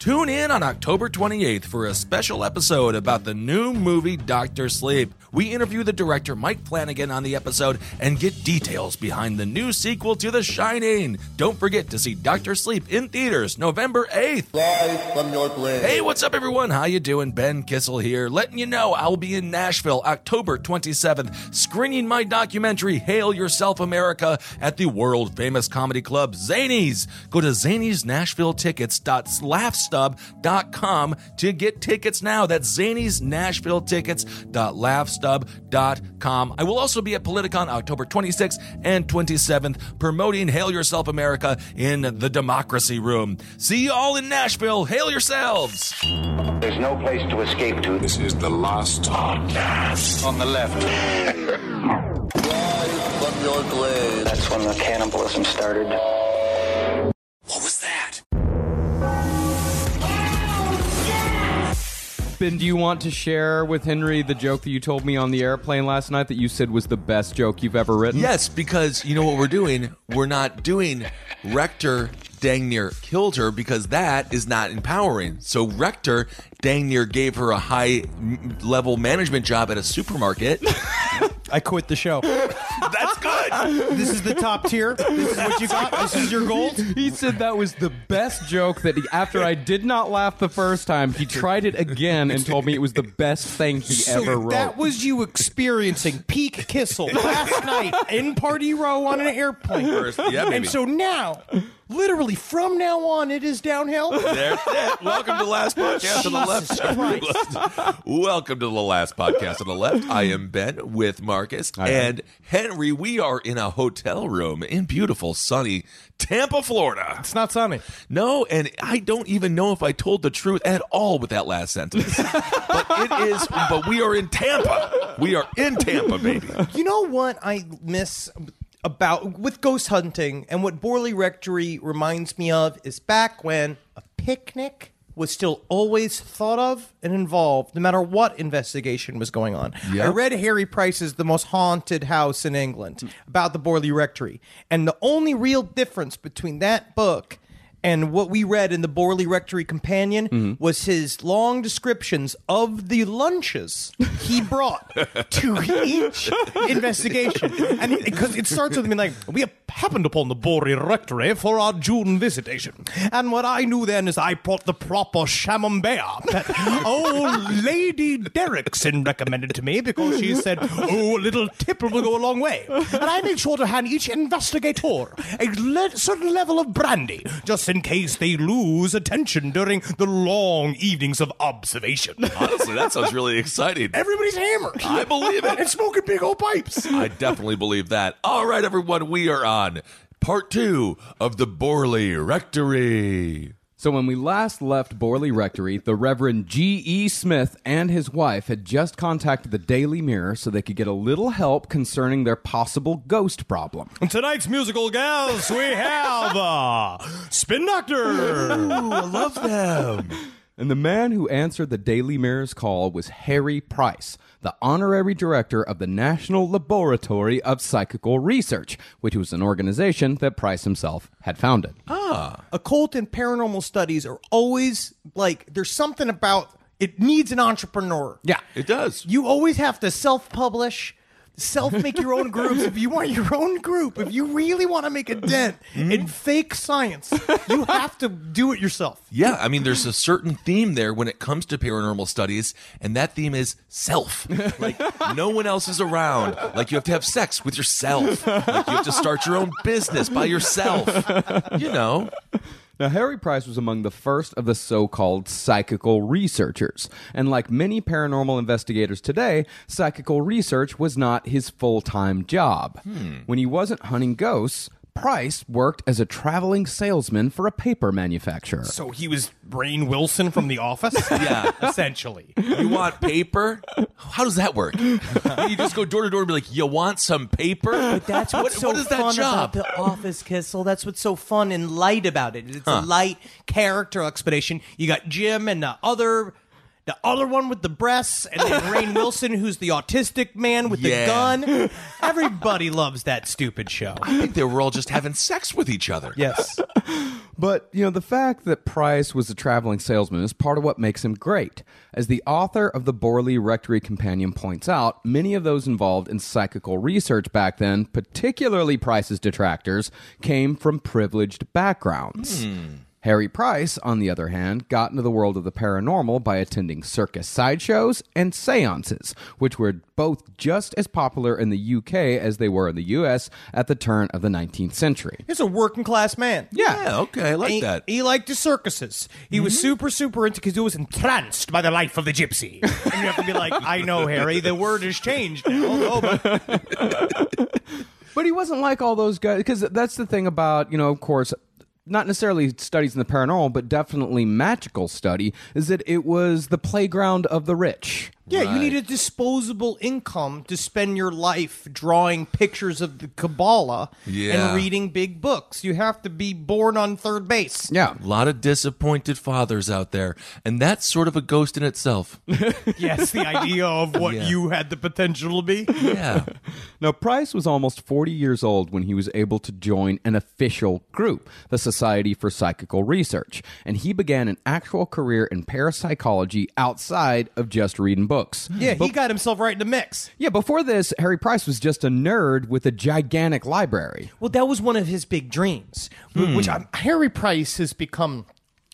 Tune in on October 28th for a special episode about the new movie Doctor Sleep. We interview the director Mike Flanagan on the episode and get details behind the new sequel to The Shining. Don't forget to see Doctor Sleep in theaters November 8th. Live from your grave. Hey, what's up everyone? How you doing? Ben Kissel here, letting you know I'll be in Nashville October 27th, screening my documentary Hail Yourself America at the world famous comedy club Zanies. Go to zaniesnashvilletickets.laughstub.com to get tickets now. That's zaniesnashvilletickets.laughstub.com. I will also be at Politicon October 26th and 27th promoting Hail Yourself America in the Democracy Room. See you all in Nashville. Hail yourselves. There's no place to escape to. This is the last podcast. On the left. Live from your grave. That's when the cannibalism started. What was that? Ben, do you want to share with Henry the joke that you told me on the airplane last night that you said was the best joke you've ever written? Yes, because you know what we're doing? We're not doing Rector dang near killed her because that is not empowering. So Rector dang near gave her a high level management job at a supermarket. I quit the show. That's good. This is the top tier. This is what you got. This is your gold. He said that was the best joke that he, after I did not laugh the first time, he tried it again and told me it was the best thing he So ever wrote. that was you experiencing peak Kissel last night in Party Row on an airplane. First- yeah, and so now, literally from now on, it is downhill. There's it. Welcome to the last podcast on the left. Welcome to the last podcast on the left. I am Ben with Marcus and Henry. We are in a hotel room in beautiful, sunny Tampa, Florida. It's not sunny. No, and I don't even know if I told the truth at all with that last sentence. but it is. But we are in Tampa. We are in Tampa, baby. You know what I miss about with ghost hunting and what Borley Rectory reminds me of is back when a picnic was still always thought of and involved no matter what investigation was going on. I Yep. read Harry Price's The Most Haunted House in England about the Borley Rectory. And the only real difference between that book and what we read in the Borley Rectory Companion mm-hmm. was his long descriptions of the lunches he brought to each investigation. And because it starts with him being like, we happened upon the Borley Rectory for our June visitation. And what I knew then is I brought the proper camembert that old Lady Derrickson recommended to me because she said, oh, a little tip will go a long way. And I made sure to hand each investigator a le- certain level of brandy just in case they lose attention during the long evenings of observation. Honestly, that sounds really exciting. Everybody's hammered. I believe it. And smoking big old pipes. I definitely believe that. All right, everyone, we are on part two of the Borley Rectory. So when we last left Borley Rectory, the Reverend G.E. Smith and his wife had just contacted the Daily Mirror so they could get a little help concerning their possible ghost problem. And tonight's musical guests, we have uh, Spin Doctor. I love them. And the man who answered the Daily Mirror's call was Harry Price, the honorary director of the National Laboratory of Psychical Research, which was an organization that Price himself had founded. Ah, occult and paranormal studies are always like there's something about it needs an entrepreneur. Yeah. It does. You always have to self publish. Self make your own groups if you want your own group. If you really want to make a dent mm-hmm. in fake science, you have to do it yourself. Yeah, I mean, there's a certain theme there when it comes to paranormal studies, and that theme is self. Like, no one else is around. Like, you have to have sex with yourself. Like, you have to start your own business by yourself. You know? Now, Harry Price was among the first of the so called psychical researchers. And like many paranormal investigators today, psychical research was not his full time job. Hmm. When he wasn't hunting ghosts, Price worked as a traveling salesman for a paper manufacturer. So he was Rainn Wilson from The Office? Yeah. Essentially. You want paper? How does that work? You just go door to door and be like, you want some paper? But that's what, what's so what is that fun job? about the Office, Kissel. That's what's so fun and light about it. It's a light character explanation. You got Jim and the other, the other one with the breasts, and then Rainn Wilson, who's the autistic man with Yeah. the gun. Everybody loves that stupid show. I think they were all just having sex with each other. Yes. But, you know, the fact that Price was a traveling salesman is part of what makes him great. As the author of the Borley Rectory Companion points out, many of those involved in psychical research back then, particularly Price's detractors, came from privileged backgrounds. Hmm. Harry Price, on the other hand, got into the world of the paranormal by attending circus sideshows and seances, which were both just as popular in the UK as they were in the US at the turn of the 19th century. He's a working class man. Yeah, okay, I like he, that. He liked the circuses. He was mm-hmm. super, super into because he was entranced by the life of the gypsy. and you have to be like, I know, Harry, the word has changed now. Oh, but But he wasn't like all those guys because that's the thing about you know, of course, not necessarily studies in the paranormal, but definitely magical study is that it was the playground of the rich. Yeah, you need a disposable income to spend your life drawing pictures of the Kabbalah Yeah. and reading big books. You have to be born on third base. Yeah. A lot of disappointed fathers out there, and that's sort of a ghost in itself. Yes, the idea of what Yeah. you had the potential to be. Yeah. Now, Price was almost 40 years old when he was able to join an official group, the Society for Psychical Research, and he began an actual career in parapsychology outside of just reading books. Yeah, he got himself right in the mix. Yeah, before this, Harry Price was just a nerd with a gigantic library. Well, that was one of his big dreams, wh- hmm. which I'm, Harry Price has become.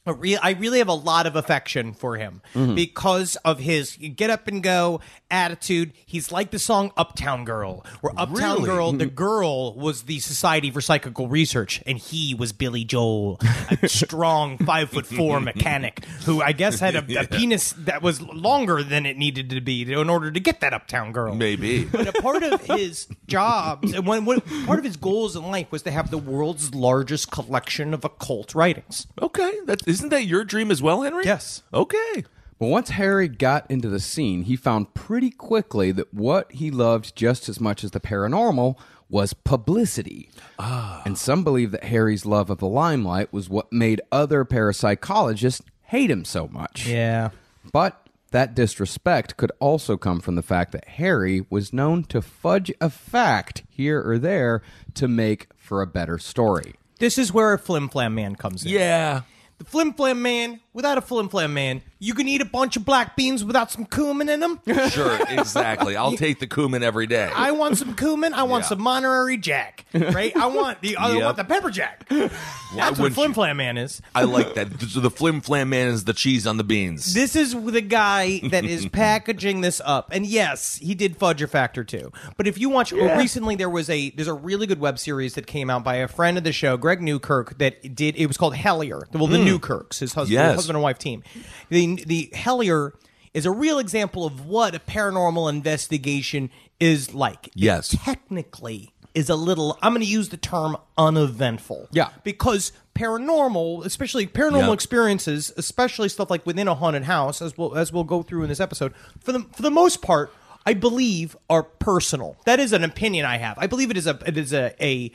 Real, I really have a lot of affection for him mm-hmm. because of his get up and go attitude. He's like the song Uptown Girl, where Uptown Really? Girl, the mm-hmm. girl was the Society for Psychical Research, and he was Billy Joel, a strong five foot four mechanic who I guess had a, a penis that was longer than it needed to be in order to get that Uptown Girl. Maybe. But a part of his jobs, and one, one, part of his goals in life was to have the world's largest collection of occult writings. Okay. That, isn't that your dream as well, Henry? Yes. Okay. But once Harry got into the scene, he found pretty quickly that what he loved just as much as the paranormal was publicity. Ah. And some believe that Harry's love of the limelight was what made other parapsychologists hate him so much. Yeah. But that disrespect could also come from the fact that Harry was known to fudge a fact here or there to make for a better story. This is where a flim flam man comes in. Yeah. The flim flam man, without a flim flam man, you can eat a bunch of black beans without some cumin in them. Sure, exactly. I'll take the cumin every day. I want some cumin. I want Yeah. some Monterey Jack. Right? I want the I Yep. want the pepper jack. That's what wouldn't flim you- flam man is. I like that. So the flim flam man is the cheese on the beans. This is the guy that is packaging this up, and yes, he did fudge a factor too. But if you watch, oh, recently there was a there's a really good web series that came out by a friend of the show, Greg Newkirk, that did it was called Hellier. Well, the hmm. Newkirks, his husband, Yes. Husband and wife team. The the Hellier is a real example of what a paranormal investigation is like. It Yes. technically is a little. I'm going to use the term uneventful. Yeah. because paranormal, especially paranormal Yeah. experiences, especially stuff like within a haunted house, as we'll as we'll go through in this episode, for the for the most part, I believe are personal. That is an opinion I have. I believe it is a it is a a,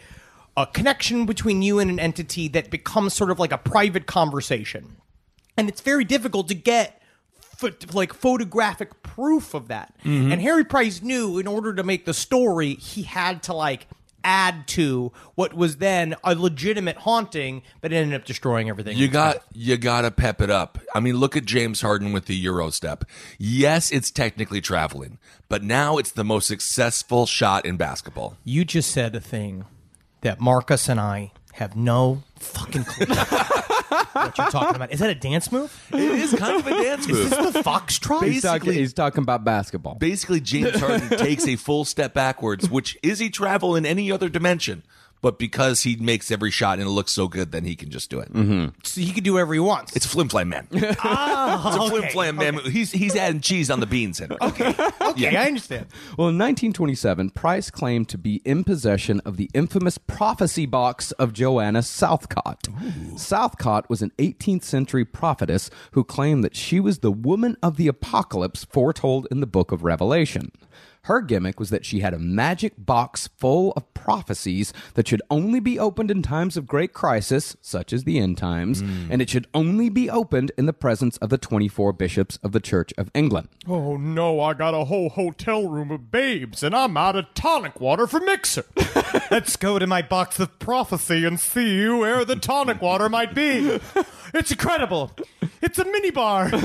a connection between you and an entity that becomes sort of like a private conversation, and it's very difficult to get like photographic proof of that. Mm-hmm. And Harry Price knew in order to make the story, he had to like add to what was then a legitimate haunting, but ended up destroying everything. You got you got to pep it up. I mean, look at James Harden with the Euro step. Yes, it's technically traveling, but now it's the most successful shot in basketball. You just said a thing that Marcus and I have no fucking clue what you're talking about. Is that a dance move? It is kind of a dance Is move. this the foxtrot? He's talking, Basically- he's talking about basketball. Basically, James Harden takes a full step backwards, which is he travel in any other dimension. But because he makes every shot and it looks so good, then he can just do it. Mm-hmm. So he can do whatever he wants. It's a Flim Flam Man. Ah, it's a Flim Flam Man. He's he's adding cheese on the beans. Henry. Okay. okay, I understand. Well, in 1927, Price claimed to be in possession of the infamous prophecy box of Joanna Southcott. Southcott was an 18th century prophetess who claimed that she was the woman of the apocalypse foretold in the book of Revelation. Her gimmick was that she had a magic box full of prophecies that should only be opened in times of great crisis, such as the end times, hmm. and it should only be opened in the presence of the 24 bishops of the Church of England. Oh no, I got a whole hotel room of babes, and I'm out of tonic water for mixer. Let's go to my box of prophecy and see where the tonic water might be. It's incredible. It's a mini bar.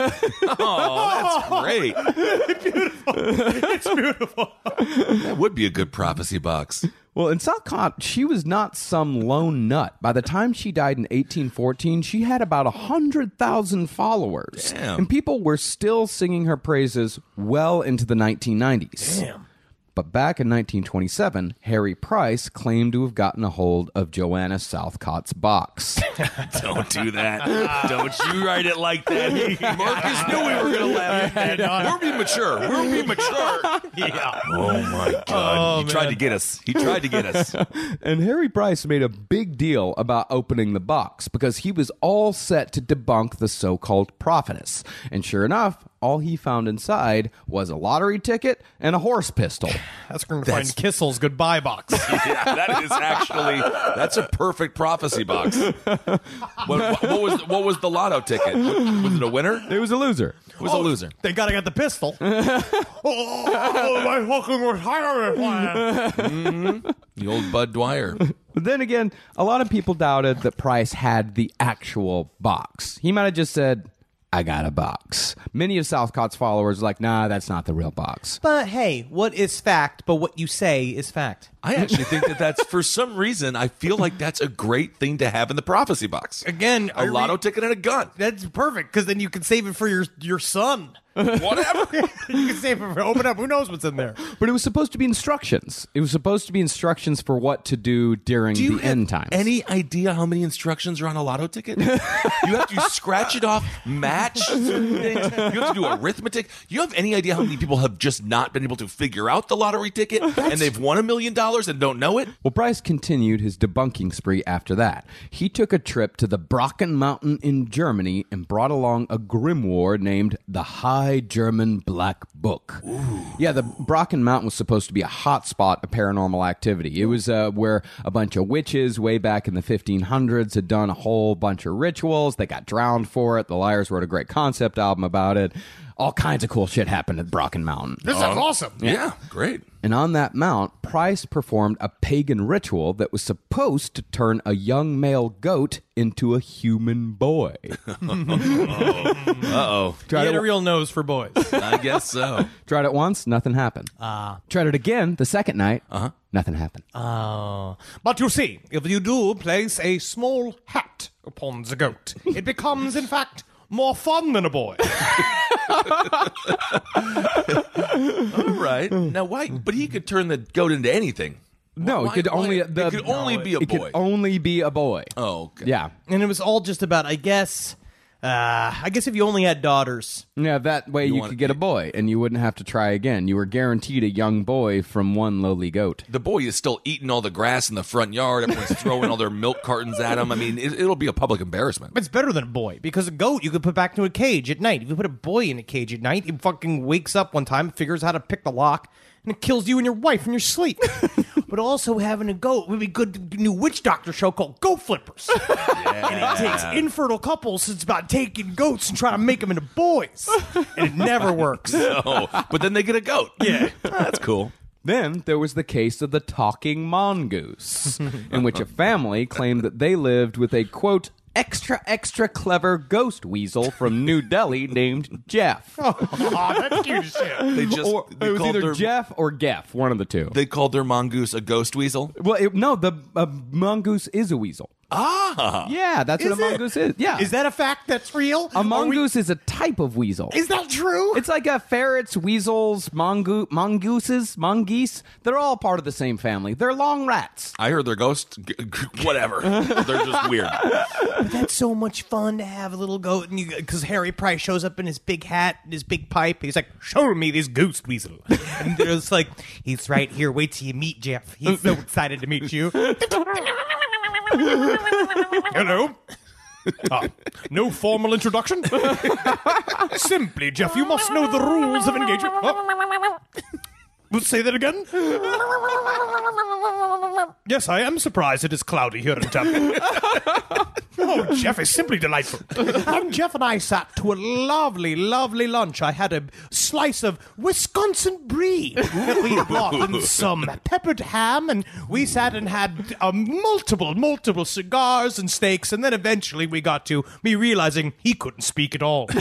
Oh, that's great. Beautiful. It's beautiful. That would be a good prophecy box. Well, in Southcott, she was not some lone nut. By the time she died in 1814, she had about 100,000 followers. Damn. And people were still singing her praises well into the 1990s. Damn. But back in 1927, Harry Price claimed to have gotten a hold of Joanna Southcott's box. Don't do that. Don't you write it like that. Marcus knew we were going to laugh at that. We're being mature. We're being mature. Yeah. Oh my god. Oh, he tried to get us. He tried to get us. And Harry Price made a big deal about opening the box because he was all set to debunk the so called prophetess. And sure enough, all he found inside was a lottery ticket and a horse pistol. That's going to find Kissel's goodbye box. Yeah, that is actually that's a perfect prophecy box. What, what, what was what was the lotto ticket? Was it a winner? It was a loser. It was a oh, loser. they got to get the pistol. Oh, my fucking retirement mm-hmm. plan. The old Budd Dwyer. But then again, a lot of people doubted that Price had the actual box. He might have just said, I got a box. Many of Southcott's followers were like, nah, that's not the real box. But hey, what is fact? But what you say is fact. I actually think that that's for some reason I feel like that's a great thing to have in the prophecy box. Again, a lotto re- ticket and a gun. That's perfect because then you can save it for your your son. Whatever. you can save it for open up. Who knows what's in there? But it was supposed to be instructions. It was supposed to be instructions for what to do during Do you the have end times. any idea how many instructions are on a lotto ticket? you have to scratch it off, match certain things. You have to do arithmetic. You have any idea how many people have just not been able to figure out the lottery ticket and they've won a million dollars and don't know it? Well, Price continued his debunking spree after that. He took a trip to the Brocken Mountain in Germany and brought along a grimoire named the High German Black Book. Yeah, the Brocken Mountain was supposed to be a hot spot of paranormal activity. It was uh, where a bunch of witches way back in the 1500s had done a whole bunch of rituals. They got drowned for it. The Liars wrote a great concept album about it. All kinds of cool shit happened at Brocken Mountain. This sounds awesome. Yeah, great. And on that mount, Price performed a pagan ritual that was supposed to turn a young male goat into a human boy. Uh-oh. He tried, had it, a real nose for boys. I guess so. tried it once, nothing happened. Uh, tried it again the second night, uh-huh. nothing happened. Oh. But you see, if you do place a small hat upon the goat, it becomes, in fact, more fun than a boy. All right. Now, why? But he could turn the goat into anything. no, Why- it could why- only it the, could only be a it boy. could only be a boy. Oh, okay. Yeah. and it was all just about, I guess, uh, I guess if you only had daughters. Yeah, that way you, want- could get a boy and you wouldn't have to try again. You were guaranteed a young boy from one lowly goat. The boy is still eating all the grass in the front yard. Everyone's throwing all their milk cartons at him. I mean, it, it'll be a public embarrassment. It's better than a boy because a goat you could put back into a cage at night. If you put a boy in a cage at night, he fucking wakes up one time, figures out how to pick the lock, and it kills you and your wife in your sleep. but also having a goat would be good. New witch doctor show called Goat Flippers, and it takes infertile couples. It's about taking goats and trying to make them into boys, and it never works. Oh, but then they get a goat. Yeah, ah, that's cool. Then there was the case of the talking mongoose, in which a family claimed that they lived with a quote extra extra clever ghost weasel from New Delhi named Jeff. Aw, that's cute as shit. They just or they it was called either their Jeff or Geff, one of the two. they called their mongoose a ghost weasel. well, it, no, the uh, mongoose is a weasel. Ah, Yeah, that's what Is a it? mongoose is. Yeah, Is that a fact that's real? a Are we- mongoose is a type of weasel. Is that true? It's like a ferrets, weasels, mongo- mongooses, mongoose. They're all part of the same family. They're long rats. I heard they're ghosts. g- g- Whatever, they're just weird. But that's so much fun to have a little goat, and because Harry Price shows up in his big hat and his big pipe. He's like, "Show me this ghost weasel," and it's like, "He's right here. Wait till you meet Jeff. He's so excited to meet you." Hello. Ah, no formal introduction. Simply, Jeff, you must know the rules of engagement. Oh. Let's say that again. Yes, I am surprised it is cloudy here in town. oh, Jeff is simply delightful. and Jeff and I sat to a lovely, lovely lunch. I had a slice of Wisconsin brie that we brought and some peppered ham, and we sat and had uh, multiple, multiple cigars and steaks, and then eventually we got to me realizing he couldn't speak at all.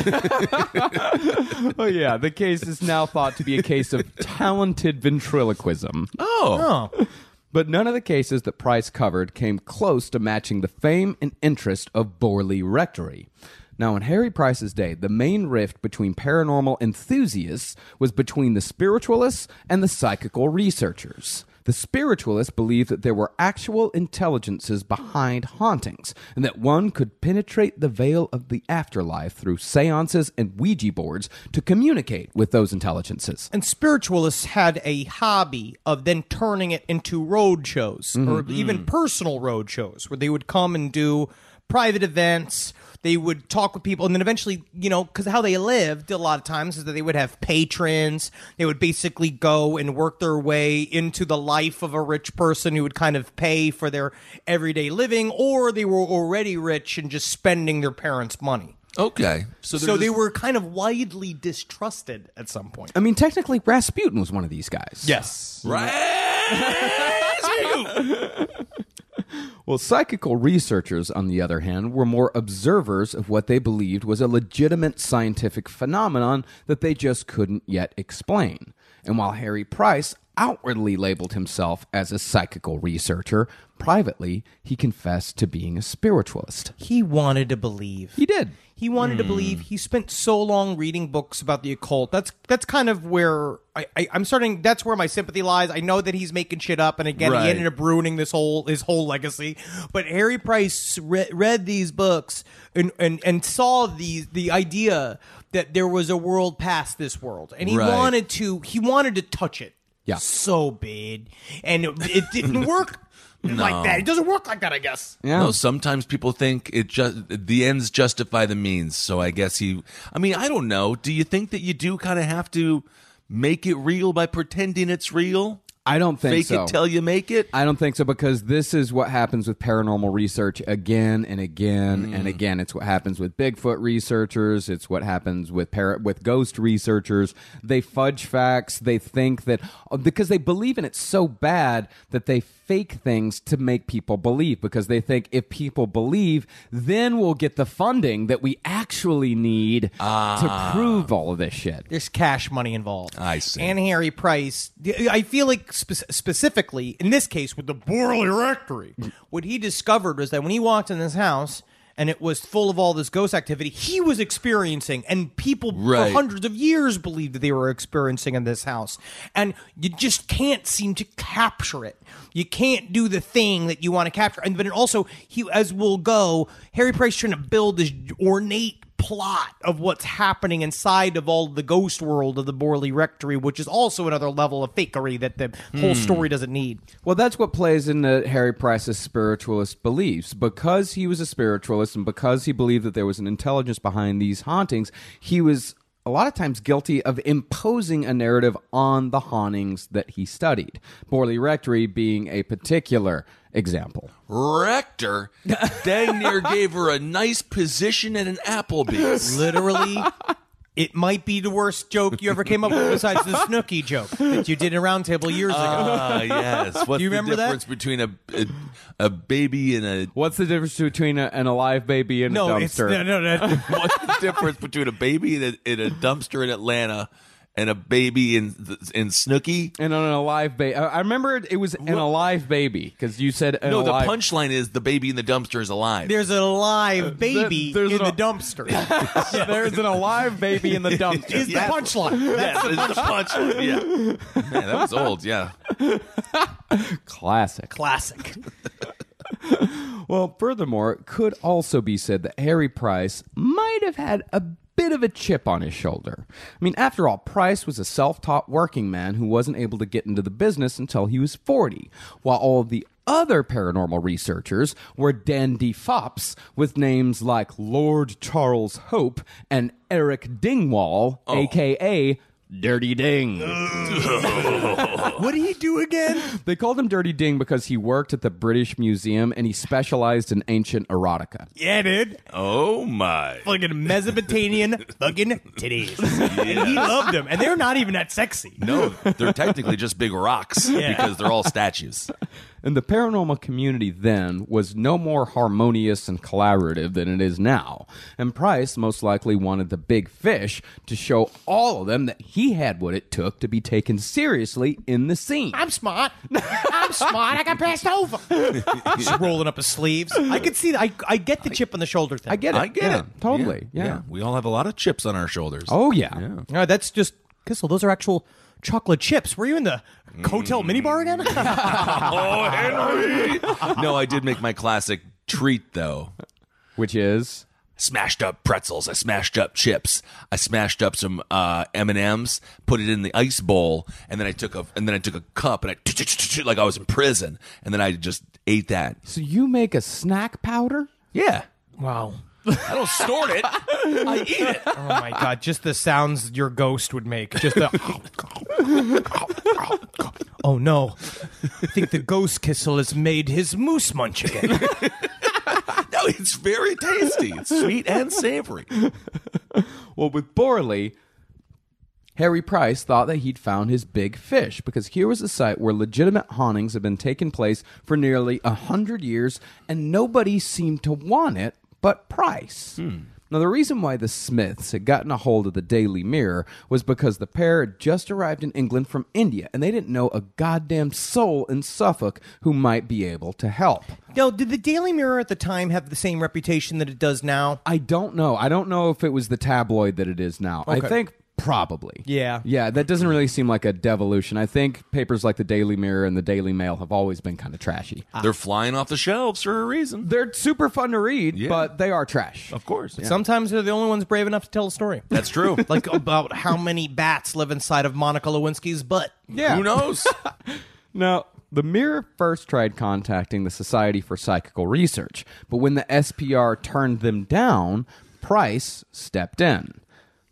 Oh yeah, the case is now thought to be a case of talented ventriloquism. Oh, But none of the cases that Price covered came close to matching the fame and interest of Borley Rectory. Now, in Harry Price's day, the main rift between paranormal enthusiasts was between the spiritualists and the psychical researchers. The spiritualists believed that there were actual intelligences behind hauntings, and that one could penetrate the veil of the afterlife through seances and Ouija boards to communicate with those intelligences. and spiritualists had a hobby of then turning it into road shows or mm-hmm, even mm. personal road shows where they would come and do private events they would talk with people and then eventually you know because how they lived a lot of times is that they would have patrons they would basically go and work their way into the life of a rich person who would kind of pay for their everyday living or they were already rich and just spending their parents money okay. So, so they're they were kind of widely distrusted at some point I mean, technically, Rasputin was one of these guys. yes right. Well, psychical researchers, on the other hand, were more observers of what they believed was a legitimate scientific phenomenon that they just couldn't yet explain. And while Harry Price outwardly labeled himself as a psychical researcher, privately, he confessed to being a spiritualist. he wanted to believe. He did. He wanted to hmm. believe. He spent so long reading books about the occult. That's that's kind of where I, I I'm starting. That's where my sympathy lies. I know that he's making shit up, and again, Right. he ended up ruining this whole his whole legacy. But Harry Price re- read these books and, and and saw these the idea that there was a world past this world, and he Right. wanted to he wanted to touch it. Yeah. so bad, and it, it didn't work like that. It doesn't work like that, I guess. Yeah. No, sometimes people think it just the ends justify the means. So I guess he. I mean, I don't know. Do you think that you do kind of have to make it real by pretending it's real? I don't think so. Fake so. it till you make it. I don't think so because this is what happens with paranormal research again and again and mm. again. It's what happens with Bigfoot researchers. It's what happens with para- with ghost researchers. They fudge facts. They think that because they believe in it so bad that they fake things to make people believe because they think if people believe, then we'll get the funding that we actually need to ah. prove all of this shit. There's cash money involved. I see. And Harry Price, I feel like spe- specifically in this case with the Borley Rectory, what he discovered was that when he walked in this house and it was full of all this ghost activity, he was experiencing, and people Right. for hundreds of years believed that they were experiencing in this house, and you just can't seem to capture it. You can't do the thing that you want to capture, and but it also he as we'll go, Harry Price trying to build this ornate plot of what's happening inside of all the ghost world of the Borley Rectory, which is also another level of fakery that the whole hmm. story doesn't need. Well, that's what plays into Harry Price's spiritualist beliefs. Because he was a spiritualist and because he believed that there was an intelligence behind these hauntings, he was a lot of times guilty of imposing a narrative on the hauntings that he studied. Borley Rectory being a particular example. Rector dang near gave her a nice position at an Applebee's. Literally It might be the worst joke you ever came up with besides the Snooki joke that you did in a roundtable years ago. Ah, yes. What's Do you remember the that? difference between a, a a baby and a What's the difference between a, an alive baby and no, a it's dumpster? no, no, no. what's the difference between a baby in a, in a dumpster in Atlanta and a baby in in Snooki? and on an alive baby. I remember it was an alive baby because you said an No, the punchline is the baby in the dumpster is alive. There's a live baby there's in an- the dumpster. There's an alive baby in the dumpster. Is the punchline? Yes, it's the punchline. Yeah, man, that was old. Yeah, Classic. Classic. Well, furthermore, it could also be said that Harry Price might have had a bit of a chip on his shoulder. I mean, after all, Price was a self taught working man who wasn't able to get into the business until he was 40, while all of the other paranormal researchers were dandy fops with names like Lord Charles Hope and Eric Dingwall, oh. aka Dirty Ding. what did he do again? They called him Dirty Ding because he worked at the British Museum and he specialized in ancient erotica. Yeah, dude. Oh my! Fucking Mesopotamian fucking titties. And he loved them. And they're not even that sexy. No, they're technically just big rocks because they're all statues. And the paranormal community then was no more harmonious and collaborative than it is now. And Price most likely wanted the big fish to show all of them that he had what it took to be taken seriously in the scene. I'm smart. I'm smart. I got passed over. Just rolling up his sleeves. I could see that. I, I get the chip on the shoulder thing. I get it. I get Yeah, it. Totally. Yeah. we all have a lot of chips on our shoulders. Oh, yeah. yeah. All right, that's just Kissel. Those are actual chocolate chips. Were you in the hotel minibar again? Oh, Henry! no, I did make my classic treat though. Which is. Smashed up pretzels. I smashed up chips. I smashed up some uh, M and M's. Put it in the ice bowl, and then I took a and then I took a cup and I like I was in prison, and then I just ate that. So you make a snack powder? Yeah, wow. I don't snort it. I eat it. Oh my god! Just the sounds your ghost would make. Just the. oh no! I think the ghost Kissel has made his moose munch again. No, it's very tasty. It's sweet and savory. Well, with Borley, Harry Price thought that he'd found his big fish because here was a site where legitimate hauntings had been taking place for nearly a hundred years and nobody seemed to want it but Price. Hmm. Now, the reason why the Smiths had gotten a hold of the Daily Mirror was because the pair had just arrived in England from India and they didn't know a goddamn soul in Suffolk who might be able to help. now, did the Daily Mirror at the time have the same reputation that it does now? I don't know. I don't know if it was the tabloid that it is now. I think probably. Yeah. Yeah, that doesn't really seem like a devolution. I think papers like the Daily Mirror and the Daily Mail have always been kind of trashy. Ah. They're flying off the shelves for a reason. They're super fun to read, Yeah. but they are trash. Of course. Sometimes they're the only ones brave enough to tell a story. That's true. like about how many bats live inside of Monica Lewinsky's butt. Yeah. Who knows? Now, the Mirror first tried contacting the Society for Psychical Research, but when the SPR turned them down, Price stepped in.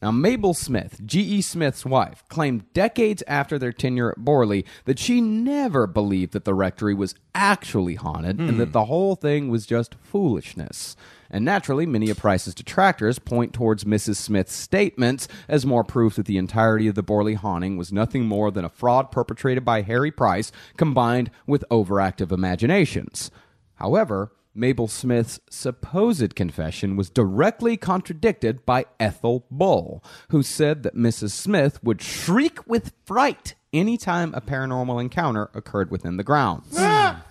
Now, Mabel Smith, G.E. Smith's wife, claimed decades after their tenure at Borley that she never believed that the rectory was actually haunted and that hmm. the whole thing was just foolishness. And naturally, many of Price's detractors point towards Mrs. Smith's statements as more proof that the entirety of the Borley haunting was nothing more than a fraud perpetrated by Harry Price combined with overactive imaginations. However, Mabel Smith's supposed confession was directly contradicted by Ethel Bull, who said that Mrs. Smith would shriek with fright anytime a paranormal encounter occurred within the grounds. Ah!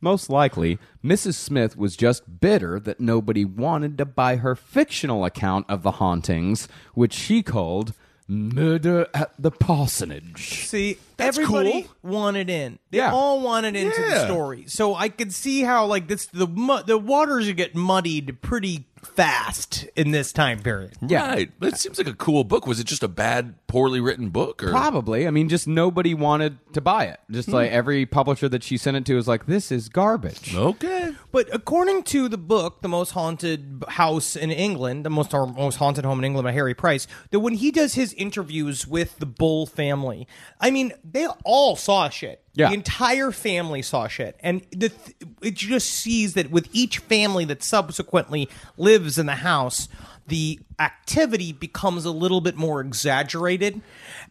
Most likely, Mrs. Smith was just bitter that nobody wanted to buy her fictional account of the hauntings, which she called Murder at the Parsonage. See, That's everybody cool. wanted in. They Yeah. all wanted into the story. So I could see how like this the mu- the waters get muddied pretty fast in this time period. Yeah. Right. But it seems like a cool book. Was it just a bad, poorly written book? Or Probably. I mean, just nobody wanted to buy it. Just like Hmm. every publisher that she sent it to was like, this is garbage. Okay. But according to the book, The Most Haunted House in England, the most or most haunted home in England by Harry Price, that when he does his interviews with the Bull family, I mean, they all saw shit. Yeah. The entire family saw shit. And the th- it just sees that with each family that subsequently lives in the house, the activity becomes a little bit more exaggerated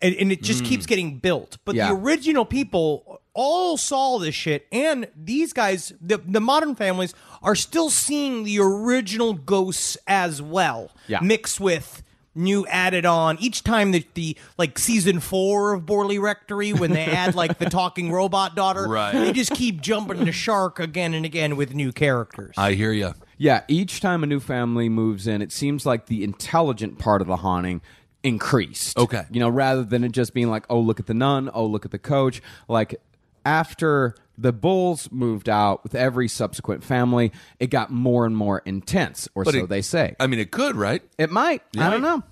and, and it just mm. keeps getting built. But Yeah. the original people all saw this shit and these guys the, the modern families are still seeing the original ghosts as well Yeah. mixed with new added on each time that the like season four of Borley Rectory when they add like the talking robot daughter Right. they just keep jumping the shark again and again with new characters I hear you. Yeah, each time a new family moves in, it seems like the intelligent part of the haunting increased. Okay. You know, rather than it just being like, oh, look at the nun, oh, look at the coach. Like, after the Bulls moved out with every subsequent family, it got more and more intense, or so it- they say. I mean, it could, right? It might. I don't know.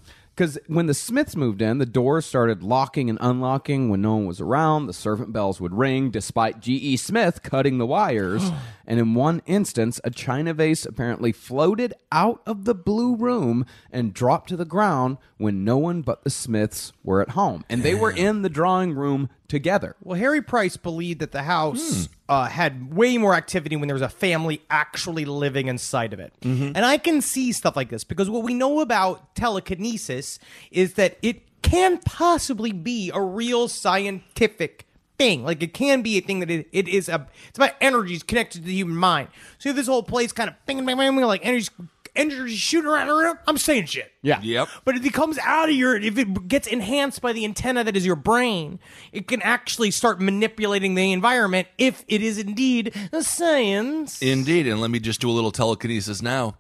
Because when the Smiths moved in, the doors started locking and unlocking when no one was around. The servant bells would ring despite G.E. Smith cutting the wires. and in one instance, a china vase apparently floated out of the blue room and dropped to the ground when no one but the Smiths were at home. And they were in the drawing room together. Well, Harry Price believed that the house hmm. Uh, had way more activity when there was a family actually living inside of it. And I can see stuff like this because what we know about telekinesis is that it can possibly be a real scientific thing. Like it can be a thing that it, it is a. It's about energies connected to the human mind. So you have this whole place kind of bing, like energies, energies shooting around. around. I'm saying shit. Yeah. Yep. But if it comes out of your, if it gets enhanced by the antenna that is your brain, it can actually start manipulating the environment if it is indeed a science. Indeed. And let me just do a little telekinesis now.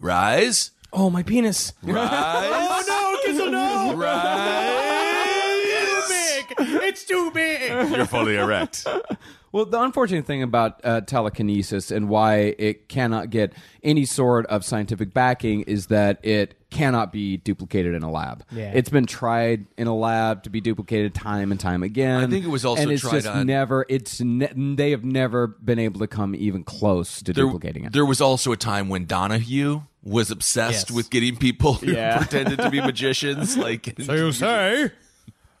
Rise. oh, my penis. Rise. Oh no, Kissel, no! Rise. It's too big. It's too big. You're fully erect. Well, the unfortunate thing about uh, telekinesis and why it cannot get any sort of scientific backing is that it cannot be duplicated in a lab. Yeah. It's been tried in a lab to be duplicated time and time again. I think it was also and it's tried just on- never. It's ne- they have never been able to come even close to There, duplicating it. there was also a time when Donahue was obsessed Yes. with getting people who Yeah. pretended to be magicians. Like, So you say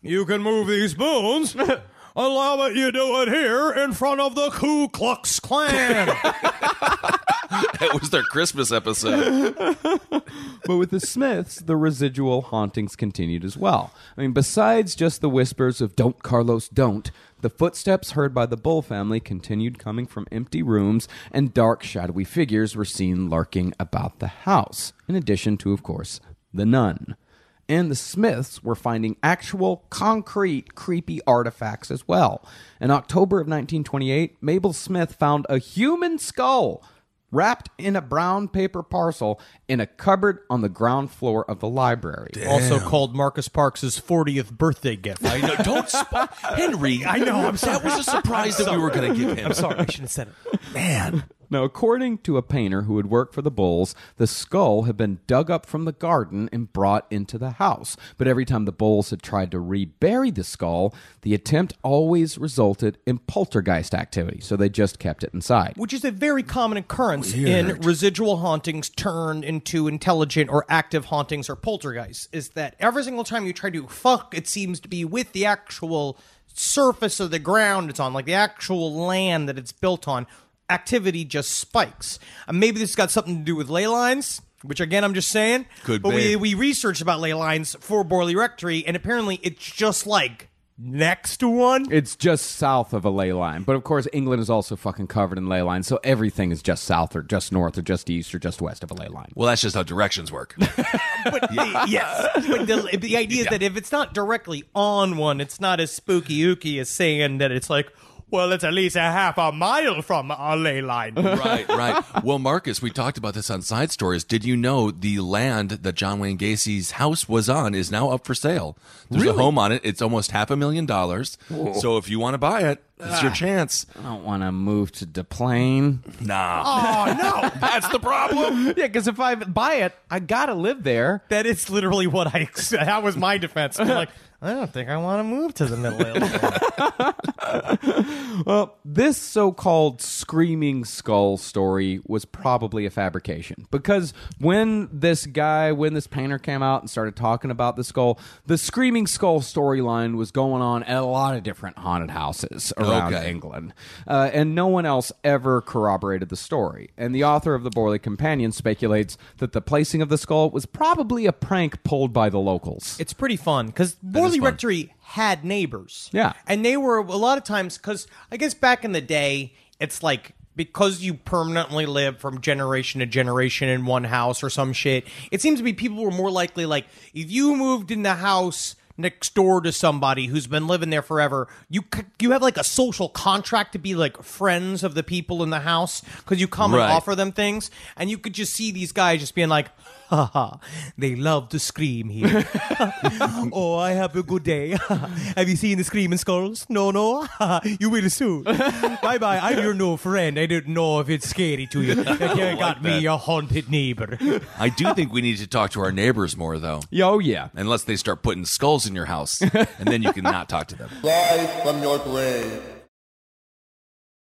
you can move these spoons? Allow it you do it here in front of the Ku Klux Klan. that was their Christmas episode. But with the Smiths, the residual hauntings continued as well. I mean, besides just the whispers of don't, Carlos, don't, the footsteps heard by the Bull family continued coming from empty rooms, and dark, shadowy figures were seen lurking about the house, in addition to, of course, the nun. And the Smiths were finding actual, concrete, creepy artifacts as well. In October of 1928, Mabel Smith found a human skull wrapped in a brown paper parcel in a cupboard on the ground floor of the library. Also called Marcus Parks' 40th birthday gift. I know. Don't, sp- Henry. I know, I'm That was a surprise that we were going to give him. I'm sorry, I shouldn't have said it. man. Now, according to a painter who had worked for the Bulls, the skull had been dug up from the garden and brought into the house. But every time the Bulls had tried to rebury the skull, the attempt always resulted in poltergeist activity, so they just kept it inside. Which is a very common occurrence in residual hauntings turned into intelligent or active hauntings or poltergeists. Is that every single time you try to fuck, it seems to be with the actual surface of the ground it's on, like the actual land that it's built on, activity just spikes. And maybe this has got something to do with ley lines. Which again, I'm just saying. Could but be. we we researched about ley lines for Borley Rectory, and apparently it's just like next to one. It's just south of a ley line. But of course, England is also fucking covered in ley lines, so everything is just south or just north or just east or just west of a ley line. Well, that's just how directions work. but yes, but the, the idea is that if it's not directly on one, it's not as spooky ooky as saying that it's like, well, it's at least a half a mile from a ley line. right, right. Well, Marcus, we talked about this on Side Stories. Did you know the land that John Wayne Gacy's house was on is now up for sale? There's a home on it. It's almost half a million dollars. So if you want to buy it, it's your ah. chance. I don't want to move to Des Plaines. Nah. oh no, That's the problem. Yeah, because if I buy it, I gotta live there. that is literally what I. That was my defense. I'm like, I don't think I want to move to the middle Illinois. Well, this so called screaming skull story was probably a fabrication because when this guy, when this painter came out and started talking about the skull, the screaming skull storyline was going on at a lot of different haunted houses around Okay. England. Uh, and no one else ever corroborated the story. And the author of the Borley Companion speculates that the placing of the skull was probably a prank pulled by the locals. it's pretty fun because Borley fun. Rectory had neighbors. Yeah. and they were a lot of times because I guess back in the day, it's like because you permanently live from generation to generation in one house or some shit. It seems to be people were more likely like if you moved in the house next door to somebody who's been living there forever you you have like a social contract to be like friends of the people in the house because you come Right. and offer them things and you could just see these guys just being like ha ha they love to scream here oh, I have a good day. have you seen the Screaming Skulls? No, no. you will soon. bye bye. I'm your new friend. I don't know if it's scary to you. That you got me a haunted neighbor. I do think we need to talk to our neighbors more, though. Oh, yeah. Unless they start putting skulls in your house, and then you can not talk to them. Live from your grave.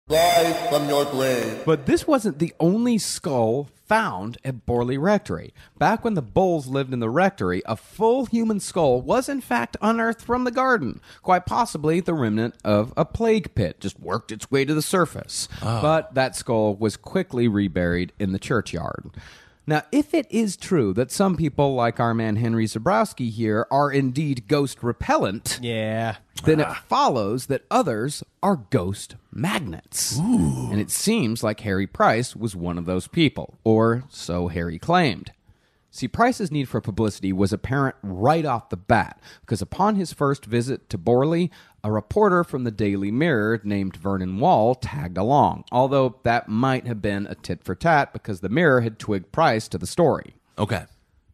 Live from your grave. But this wasn't the only skull found at Borley Rectory. Back when the Bulls lived in the rectory, a full human skull was in fact unearthed from the garden. Quite possibly the remnant of a plague pit just worked its way to the surface. Oh. But that skull was quickly reburied in the churchyard. Now, if it is true that some people, like our man Henry Zebrowski here, are indeed ghost repellent, Yeah. then it ah. follows that others are ghost magnets. And it seems like Harry Price was one of those people, or so Harry claimed. See, Price's need for publicity was apparent right off the bat, because upon his first visit to Borley, a reporter from the Daily Mirror named Vernon Wall tagged along, although that might have been a tit for tat because the Mirror had twigged Price to the story. Okay.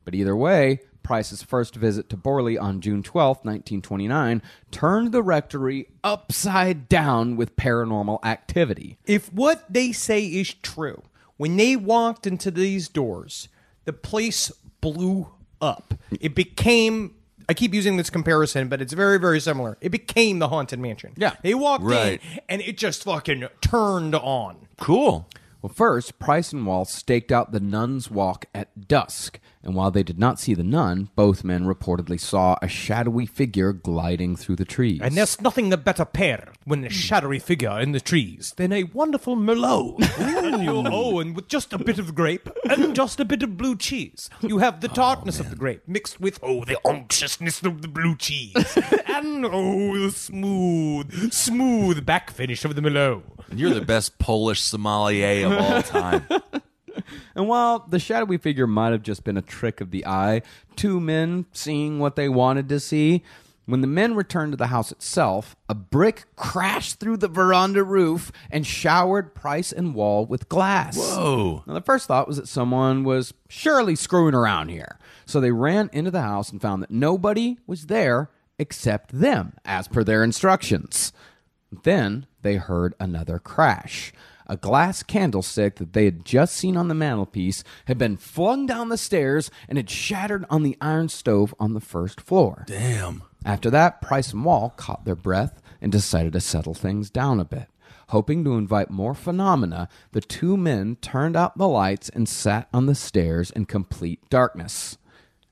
But either way, Price's first visit to Borley on June 12, 1929, turned the rectory upside down with paranormal activity. If what they say is true, when they walked into these doors, the place blew up. It became. I keep using this comparison, but it's very, very similar. It became the haunted mansion. Yeah. they walked Right. in and it just fucking turned on. Cool. Well, first, Price and Wall staked out the nun's walk at dusk, and while they did not see the nun, both men reportedly saw a shadowy figure gliding through the trees. And there's nothing a better pair when a shadowy figure in the trees than a wonderful Merlot. and you, oh, and with just a bit of grape and just a bit of blue cheese. You have the oh, tartness of the grape mixed with, oh, the unctuousness of the blue cheese. and, oh, the smooth, smooth back finish of the Merlot. You're the best Polish sommelier of all time. And while the shadowy figure might have just been a trick of the eye, two men seeing what they wanted to see, when the men returned to the house itself, a brick crashed through the veranda roof and showered Price and Wall with glass. Whoa. Now, the first thought was that someone was surely screwing around here. So they ran into the house and found that nobody was there except them, as per their instructions. Then they heard another crash. A glass candlestick that they had just seen on the mantelpiece had been flung down the stairs and had shattered on the iron stove on the first floor. Damn. After that, Price and Wall caught their breath and decided to settle things down a bit. Hoping to invite more phenomena, the two men turned out the lights and sat on the stairs in complete darkness.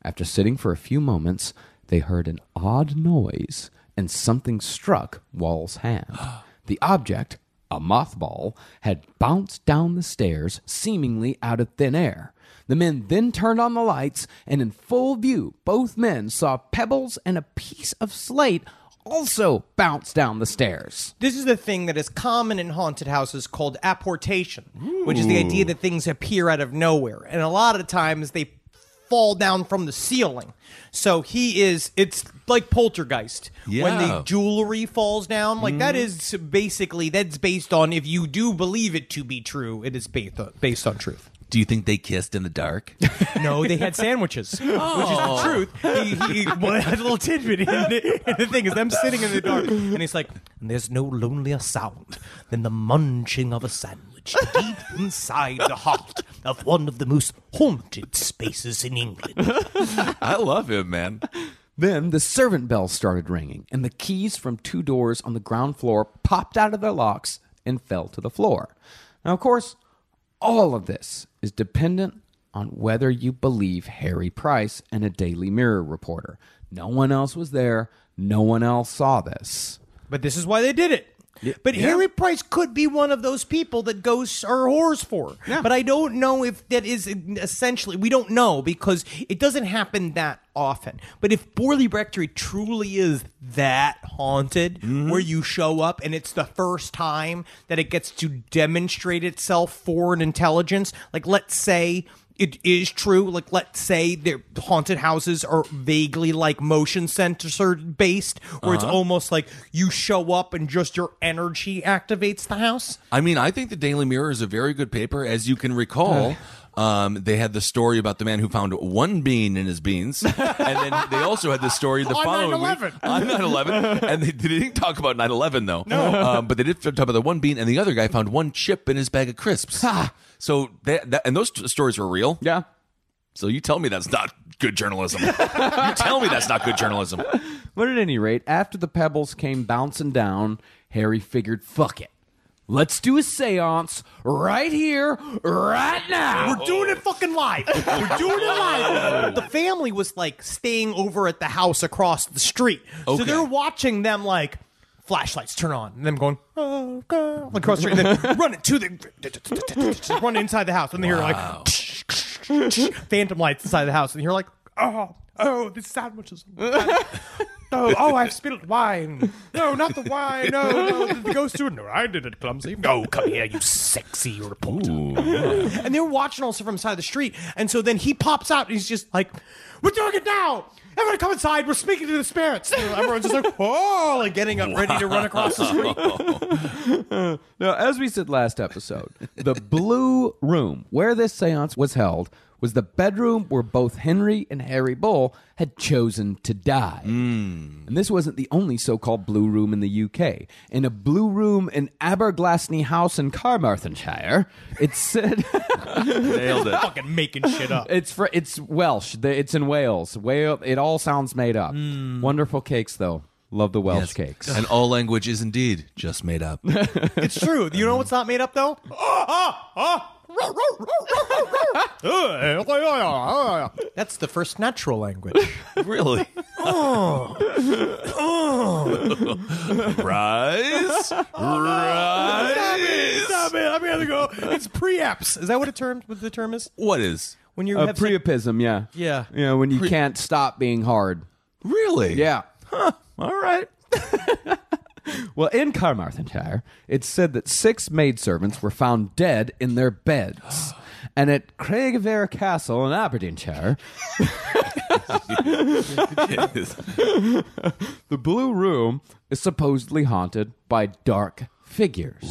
After sitting for a few moments, they heard an odd noise and something struck Wall's hand. The object, a mothball, had bounced down the stairs, seemingly out of thin air. The men then turned on the lights, and in full view, both men saw pebbles and a piece of slate also bounce down the stairs. This is the thing that is common in haunted houses called apportation, which is the idea that things appear out of nowhere. And a lot of times they fall down from the ceiling. So he is, it's like poltergeist. When the jewelry falls down, like that mm-hmm. is basically, that's based on, if you do believe it to be true, it is based on, based on truth. Do you think they kissed in the dark? No, they had sandwiches, which is the oh. truth. He, he well, had a little tidbit. in it. And the thing is, them sitting in the dark, and he's like, "There's no lonelier sound than the munching of a sandwich deep inside the heart of one of the most haunted spaces in England." I love him, man. Then the servant bell started ringing, and the keys from two doors on the ground floor popped out of their locks and fell to the floor. Now, of course, all of this is dependent on whether you believe Harry Price and a Daily Mirror reporter. No one else was there, no one else saw this. But this is why they did it. But Harry Price could be one of those people that ghosts are whores for. But I don't know if that is essentially, we don't know because it doesn't happen that often. But if Borley Rectory truly is that haunted, mm-hmm. where you show up and it's the first time that it gets to demonstrate itself for an intelligence, like let's say it is true. Like, let's say their haunted houses are vaguely like motion sensor based, where it's uh-huh. almost like you show up and just your energy activates the house. I mean, I think the Daily Mirror is a very good paper. As you can recall, um, they had the story about the man who found one bean in his beans, and then they also had the story the On following 9/11. week on 9/11, and they, they didn't talk about 9/11 though. No, um, but they did talk about the one bean, and the other guy found one chip in his bag of crisps. so that, that and those t- stories were real. Yeah. So you tell me that's not good journalism. you tell me that's not good journalism. But at any rate, after the pebbles came bouncing down, Harry figured, fuck it. Let's do a seance right here, right now. We're doing it fucking live. We're doing it live. The family was like staying over at the house across the street. So Okay. they're watching them like flashlights turn on and them going, oh, God, like across the street, and then running to the, run inside the house. And they hear like, phantom lights inside the house. And you're like, oh, oh, this sandwiches. Oh, oh, I've spilled wine. No, not the wine. No, no, the, ghost steward. No, I did it, clumsy. No, come here, you sexy reporter. And they're watching also from the side of the street. And so then he pops out and he's just like, We're doing it now! Everyone come inside, we're speaking to the spirits. And everyone's just like, oh, like getting up, ready to run across the street. Now, as we said last episode, the Blue Room, where this seance was held, was the bedroom where both Henry and Harry Bull had chosen to die. Hmm. And this wasn't the only so called Blue Room in the UK. In a Blue Room in Aberglasney House in Carmarthenshire, it said. Nailed it. Fucking making shit up. It's for it's Welsh. It's in Wales. Wales. It all sounds made up. Hmm. Wonderful cakes, though. Love the Welsh cakes. And all language is indeed just made up. It's true. You know what's not made up though? Ah, ah, ah! That's the first natural language. really? Oh. Rise. Stop Rise. it! I'm gonna go. It's preeps. Is that what a term? What the term is? What is? When you Uh, have sex- priapism, yeah. Yeah. Yeah, when you can't stop being hard. Really? Yeah. All right. Well, in Carmarthenshire, it's said that six maidservants were found dead in their beds. And at Craigievar Castle in Aberdeenshire, the Blue Room is supposedly haunted by dark figures.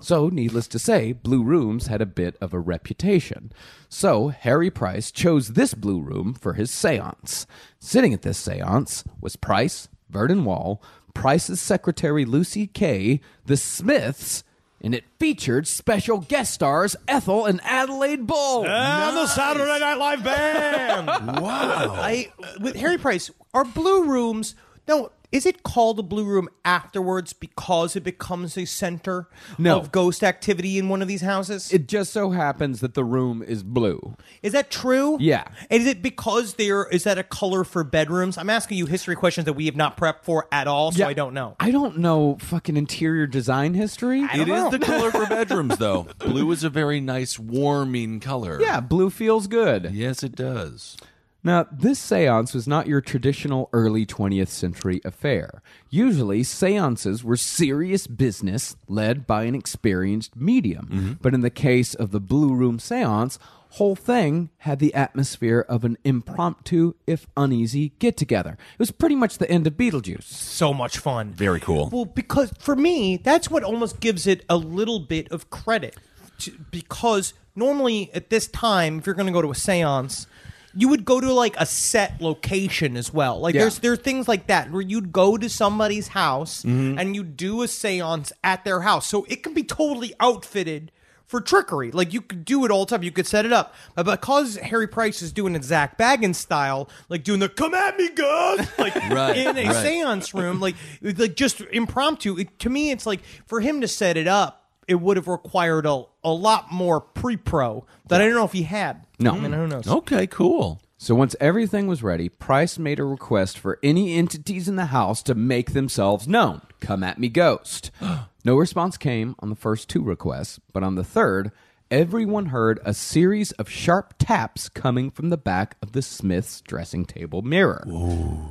So, needless to say, Blue Rooms had a bit of a reputation. So, Harry Price chose this Blue Room for his seance. Sitting at this seance was Price, Vernon Wall, Price's secretary Lucie Kaye, the Smiths, and it featured special guest stars Ethel and Adelaide Bull. And the Saturday Night Live band. wow. I with Harry Price, are blue rooms no, is it called a blue room afterwards because it becomes a center No. of ghost activity in one of these houses? It just so happens that the room is blue. is that true? Yeah. And is it because there is that a color for bedrooms? I'm asking you history questions that we have not prepped for at all, so I don't know. I don't know fucking interior design history. It is the color for bedrooms, though. Blue is a very nice, warming color. yeah, blue feels good. Yes, it does. Now, this seance was not your traditional early 20th century affair. Usually, seances were serious business led by an experienced medium. Mm-hmm. But in the case of the Blue Room seance, whole thing had the atmosphere of an impromptu, if uneasy, get together. It was pretty much the end of Beetlejuice. So much fun. Very cool. Well, because for me, that's what almost gives it a little bit of credit. To- Because normally at this time, if you're going to go to a seance, you would go to like a set location as well. Like Yeah. there's there are things like that where you'd go to somebody's house mm-hmm. and you do a seance at their house. So it can be totally outfitted for trickery. Like you could do it all the time. You could set it up. But because Harry Price is doing it Zak Bagans style, like doing the "Come at me, God," like Right, in a right. seance room, like like just impromptu. It, to me, it's like for him to set it up, it would have required a a lot more pre-pro that I don't know if he had. No. I mean, who knows? Okay, cool. So once everything was ready, Price made a request for any entities in the house to make themselves known. Come at me, ghost. no response came on the first two requests, but on the third, everyone heard a series of sharp taps coming from the back of the Smith's dressing table mirror.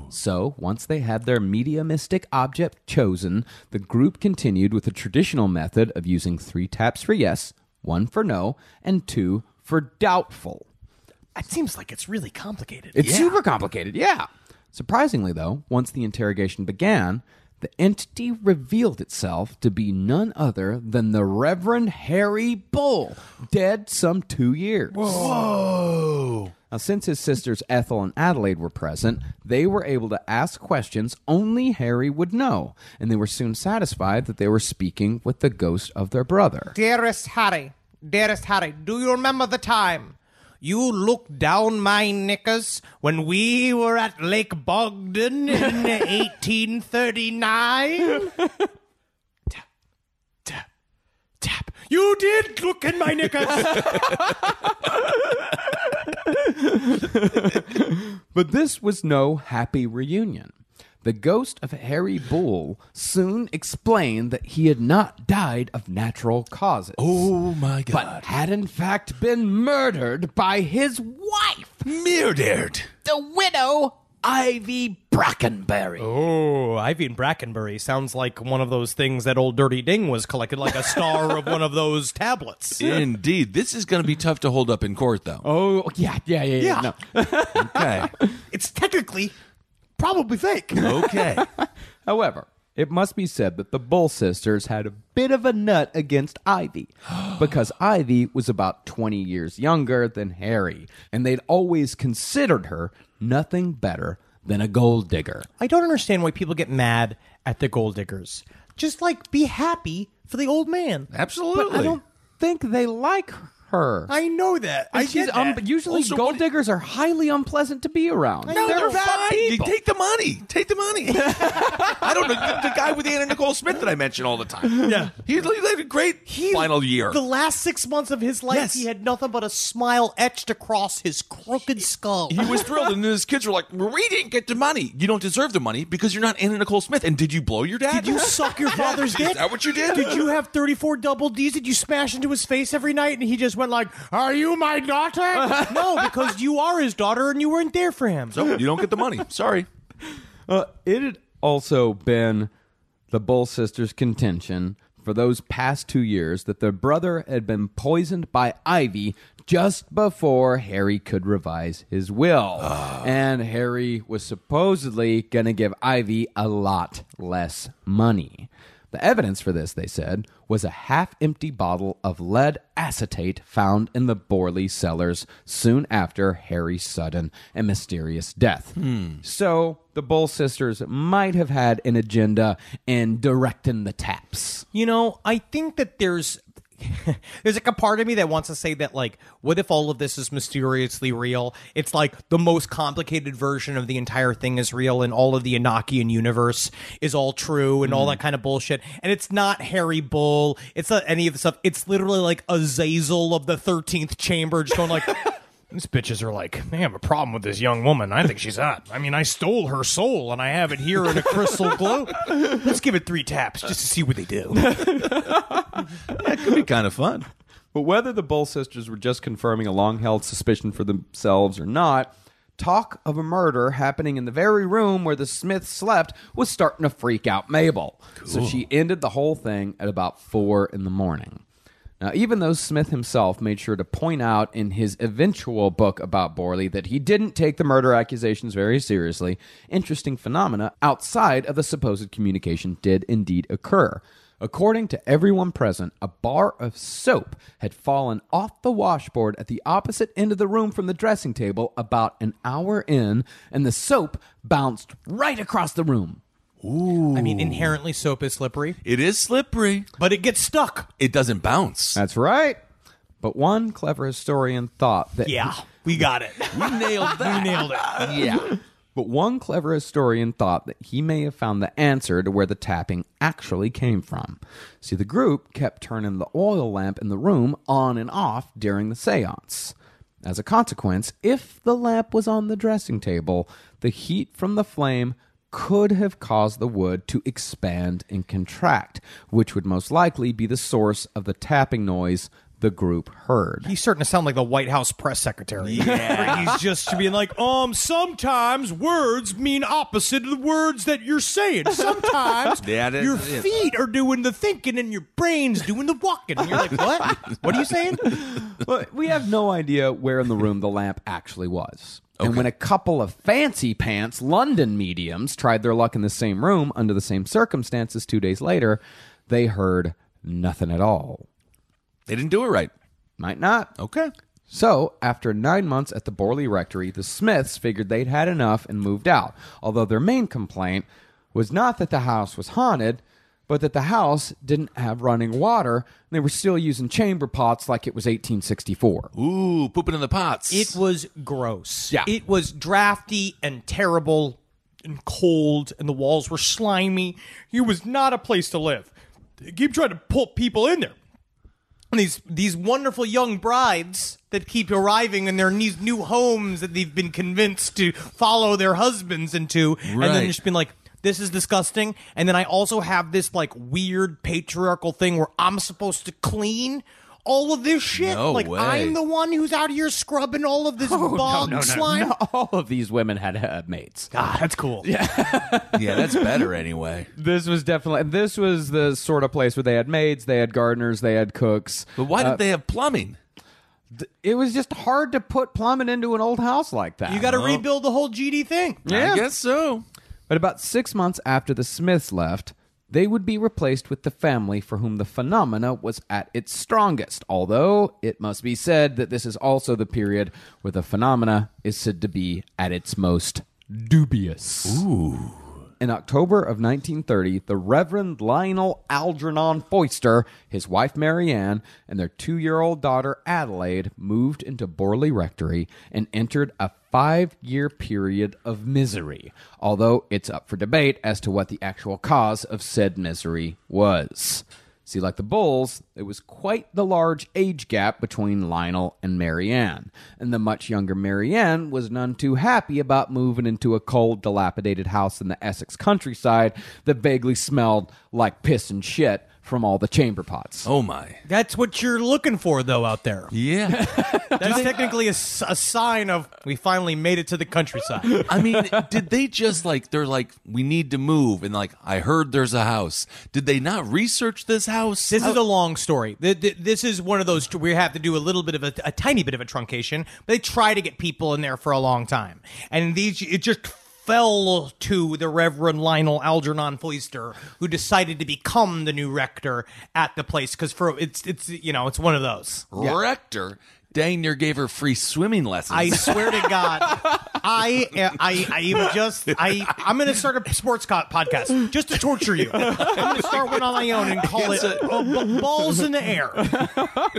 So, once they had their mediumistic object chosen, the group continued with the traditional method of using three taps for yes, one for no, and two for doubtful. It seems like it's really complicated. It's super complicated, yeah. Surprisingly, though, once the interrogation began, the entity revealed itself to be none other than the Reverend Harry Bull, dead some two years. Whoa. Now, since his sisters Ethel and Adelaide were present, they were able to ask questions only Harry would know, and they were soon satisfied that they were speaking with the ghost of their brother. Dearest Harry, dearest Harry, do you remember the time you looked down my knickers when we were at Lake Bogdan in 1839? tap, tap, tap. You did look in my knickers. But this was no happy reunion. The ghost of Harry Bull soon explained that he had not died of natural causes. Oh my God. but had in fact been murdered by his wife, Murdered. the widow Ivy Brackenbury. oh, Ivy and Brackenbury sounds like one of those things that old Dirty Ding was collected, like a star of one of those tablets. Indeed. This is going to be tough to hold up in court, though. Oh, yeah, yeah, yeah, yeah. Yeah. no. Okay. It's technically probably fake. Okay. However, it must be said that the Bull sisters had a bit of a nut against Ivy because Ivy was about 20 years younger than Harry, and they'd always considered her nothing better than a gold digger. I don't understand why people get mad at the gold diggers. Just like be happy for the old man. Absolutely. But I don't think they like her. I know that. I she's get un- that. usually Also, gold what- diggers are highly unpleasant to be around. No, they're, they're, bad fine. You people. take the money. Take the money. I don't know the, the guy with Anna Nicole Smith that I mention all the time. Yeah. he, he had a great He- final year. The last six months of his life, Yes. he had nothing but a smile etched across his crooked skull. he was thrilled, and then his kids were like, "We didn't get the money. You don't deserve the money because you're not Anna Nicole Smith." And did you blow your dad? Did you suck your father's dick? Is that what you did? Did you have 34 double D's? Did you smash into his face every night and he just went like, Are you my daughter? no, because you are his daughter and you weren't there for him. So you don't get the money. Sorry. Uh, it had also been the Bull sisters' contention for those past two years that their brother had been poisoned by Ivy just before Harry could revise his will. And Harry was supposedly going to give Ivy a lot less money. The evidence for this, they said, was a half empty bottle of lead acetate found in the Borley cellars soon after Harry's sudden and mysterious death. Hmm. So the Bull sisters might have had an agenda in directing the taps. You know, I think that there's there's like a part of me that wants to say that like what if all of this is mysteriously real? It's like the most complicated version of the entire thing is real and all of the enochian universe is all true and all mm. that kind of bullshit. And it's not harry bull. It's not any of the stuff. It's literally like azazel of the 13th chamber just going like These bitches are like, they have a problem with this young woman. I think she's hot. I mean, I stole her soul and I have it here in a crystal globe. Let's give it three taps just to see what they do. That could be kind of fun. But whether the Bull sisters were just confirming a long held suspicion for themselves or not, talk of a murder happening in the very room where the Smiths slept was starting to freak out Mabel. So she ended the whole thing at about four in the morning. Now, even though Smith himself made sure to point out in his eventual book about Borley that he didn't take the murder accusations very seriously, interesting phenomena outside of the supposed communication did indeed occur. According to everyone present, a bar of soap had fallen off the washboard at the opposite end of the room from the dressing table about an hour in, and the soap bounced right across the room. I mean, inherently soap is slippery, It is slippery. but it gets stuck. It doesn't bounce. That's right. But one clever historian thought that Yeah, we got it. We nailed that. we nailed it. Yeah. But one clever historian thought that he may have found the answer to where the tapping actually came from. See, the group kept turning the oil lamp in the room on and off during the seance. As a consequence, if the lamp was on the dressing table, the heat from the flame could have caused the wood to expand and contract, which would most likely be the source of the tapping noise the group heard. He's starting to sound like the White House press secretary. Yeah. He's just being like, um, sometimes words mean opposite of the words that you're saying. Sometimes Yeah, that- your feet are doing the thinking and your brain's doing the walking. And you're like, what? What are you saying? But we have no idea where in the room the lamp actually was. And when a couple of fancy pants London mediums tried their luck in the same room under the same circumstances two days later, they heard nothing at all. They didn't do it right. Might not. Okay. So, after nine months at the Borley Rectory, the Smiths figured they'd had enough and moved out. Although their main complaint was not that the house was haunted, but that the house didn't have running water and they were still using chamber pots like it was 1864. Ooh, pooping in the pots. It was gross. Yeah. It was drafty and terrible and cold, and the walls were slimy. It was not a place to live. They keep trying to put people in there. And these these wonderful young brides that keep arriving in their these new homes that they've been convinced to follow their husbands into, and then Right. just been like, "This is disgusting." And then I also have this like weird patriarchal thing where I'm supposed to clean all of this shit. No like way. I'm the one who's out here scrubbing all of this bog slime. No, all of these women had uh, mates. Ah, that's cool. Yeah. yeah, that's better anyway. This was definitely this was the sort of place where they had maids, they had gardeners, they had cooks. But why Uh, did they have plumbing? It was just hard to put plumbing into an old house like that. You got to rebuild the whole GD thing. Yeah. I guess so. But about six months after the Smiths left, they would be replaced with the family for whom the phenomena was at its strongest. Although it must be said that this is also the period where the phenomena is said to be at its most dubious. Ooh. In October of 1930, the Reverend Lionel Algernon Foyster, his wife Marianne, and their two year old daughter Adelaide moved into Borley Rectory and entered a five year period of misery, although it's up for debate as to what the actual cause of said misery was. See, like the Bulls, there was quite the large age gap between Lionel and Marianne, and the much younger Marianne was none too happy about moving into a cold, dilapidated house in the Essex countryside that vaguely smelled like piss and shit from all the chamber pots. Oh my. That's what you're looking for, though, out there. Yeah. That's technically a, s- a sign of we finally made it to the countryside. I mean, did they just like they're like we need to move and like I heard there's a house. Did they not research this house? This is a long story. Th- th- This is one of those we have to do a little bit of a, a tiny bit of a truncation, but they try to get people in there for a long time, and these it just fell to the Reverend Lionel Algernon Foyster, who decided to become the new rector at the place because for it's it's you know it's one of those. Rector dang near gave her free swimming lessons. I swear to God, I I I even just I I'm gonna start a sports co- podcast just to torture you. I'm gonna start one on my own and call it uh, b- balls in the air.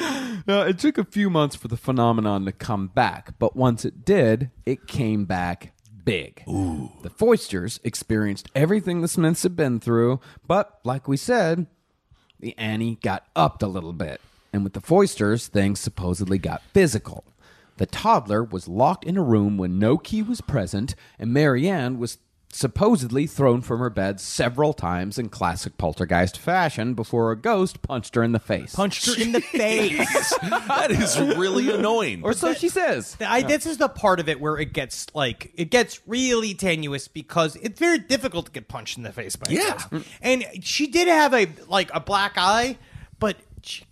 Uh, it took a few months for the phenomenon to come back, but once it did, it came back big. The Foysters experienced everything the Smiths had been through, but like we said, the Annie got upped a little bit. And with the Foysters, things supposedly got physical. The toddler was locked in a room when no key was present, and Marianne was supposedly thrown from her bed several times in classic poltergeist fashion before a ghost punched her in the face. Punched her in the face. that is really annoying. Or so she says. I, this is the part of it where it gets like it gets really tenuous because it's very difficult to get punched in the face by a Yeah. ghost. And she did have a like a black eye, but she,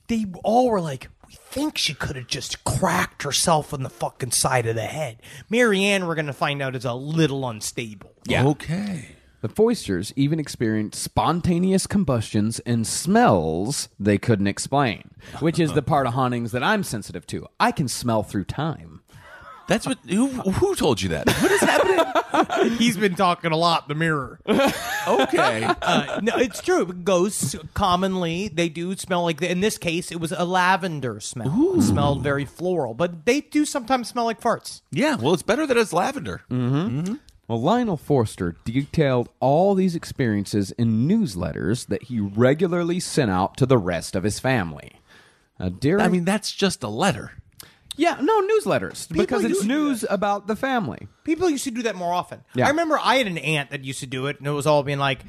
they all were like, we think she could have just cracked herself on the fucking side of the head. Marianne, we're gonna find out, is a little unstable. Yeah. Okay. The Foysters even experienced spontaneous combustions and smells they couldn't explain, which is the part of hauntings that I'm sensitive to. I can smell through time. That's what. Who, who told you that? What is happening? He's been talking a lot in the mirror. Okay. Uh, no, it's true. Ghosts commonly they do smell like. In this case, it was a lavender smell. It smelled very floral, but they do sometimes smell like farts. Yeah. Well, it's better that it's lavender. Well, Lionel Foyster detailed all these experiences in newsletters that he regularly sent out to the rest of his family. Uh, during, I mean, that's just a letter. Yeah, no newsletters because it's used to do news about the family. People used to do that more often. Yeah. I remember I had an aunt that used to do it, and it was all being like,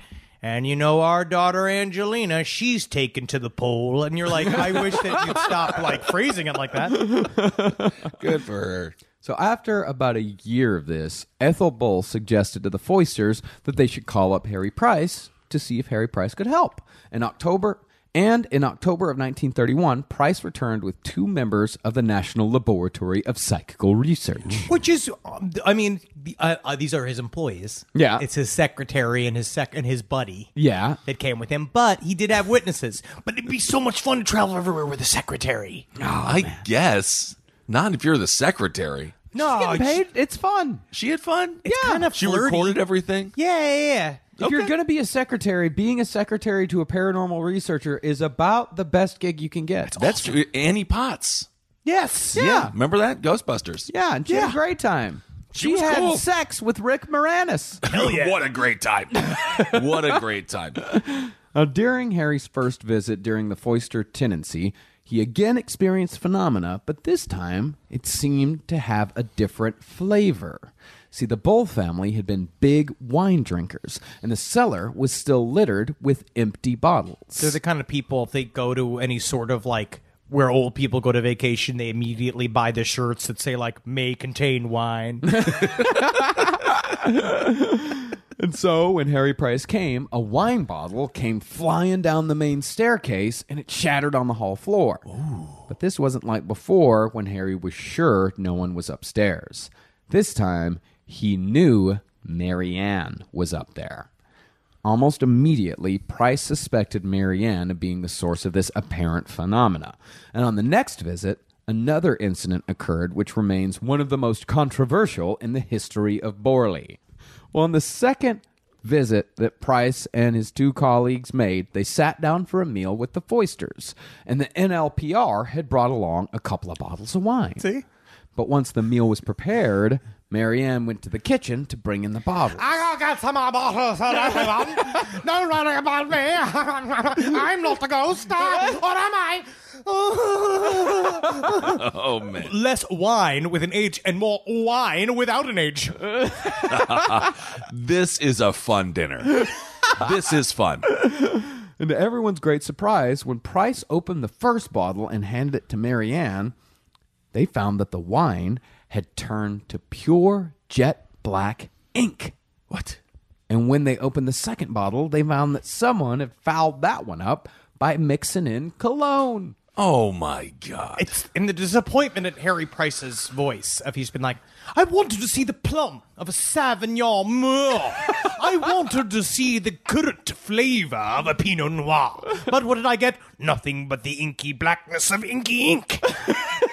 and you know, our daughter Angelina, she's taken to the pole. And you're like, I wish that you'd stop like phrasing it like that. Good for her. So after about a year of this, Ethel Bull suggested to the Foysters that they should call up Harry Price to see if Harry Price could help. In October and in October of 1931, Price returned with two members of the National Laboratory of Psychical Research. Which is, um, I mean, uh, uh, these are his employees. Yeah. it's his secretary and his sec and his buddy. Yeah. that came with him, but he did have witnesses. But it'd be so much fun to travel everywhere with a secretary. I guess. Not if you're the secretary. No, Getting paid, it's fun. She had fun. Yeah, it's kind of She flirty. recorded everything. Yeah, yeah, yeah. If you're going to be a secretary, being a secretary to a paranormal researcher is about the best gig you can get. That's true. Annie Potts. Yes. Yeah. Remember that? Ghostbusters. Yeah, and she had Yeah. a great time. She, was had cool. sex with Rick Moranis. Hell yeah. what a great time. what a great time. Now, during Harry's first visit during the Foyster tenancy, he again experienced phenomena, but this time it seemed to have a different flavor. See, the Bull family had been big wine drinkers, and the cellar was still littered with empty bottles. They're the kind of people if they go to any sort of like where old people go to vacation, they immediately buy the shirts that say like "may contain wine." And so, when Harry Price came, a wine bottle came flying down the main staircase and it shattered on the hall floor. But this wasn't like before when Harry was sure no one was upstairs. This time, he knew Marianne was up there. Almost immediately, Price suspected Marianne of being the source of this apparent phenomena. And on the next visit, another incident occurred which remains one of the most controversial in the history of Borley. Well, on the second visit that Price and his two colleagues made, they sat down for a meal with the Foysters, and the NLPR had brought along a couple of bottles of wine. See? But once the meal was prepared, Marianne went to the kitchen to bring in the bottles. I got some more bottles for everyone. Don't worry about me. I'm not a ghost. uh, Or am I? Oh, man. Less wine with an H and more wine without an H. This is a fun dinner. this is fun. And to everyone's great surprise, when Price opened the first bottle and handed it to Marianne, they found that the wine had turned to pure jet black ink. What? And when they opened the second bottle, they found that someone had fouled that one up by mixing in cologne. Oh, my God. It's in the disappointment at Harry Price's voice of he's been like, I wanted to see the plum of a Sauvignon Mur. I wanted to see the currant flavor of a Pinot Noir. But what did I get? Nothing but the inky blackness of inky ink.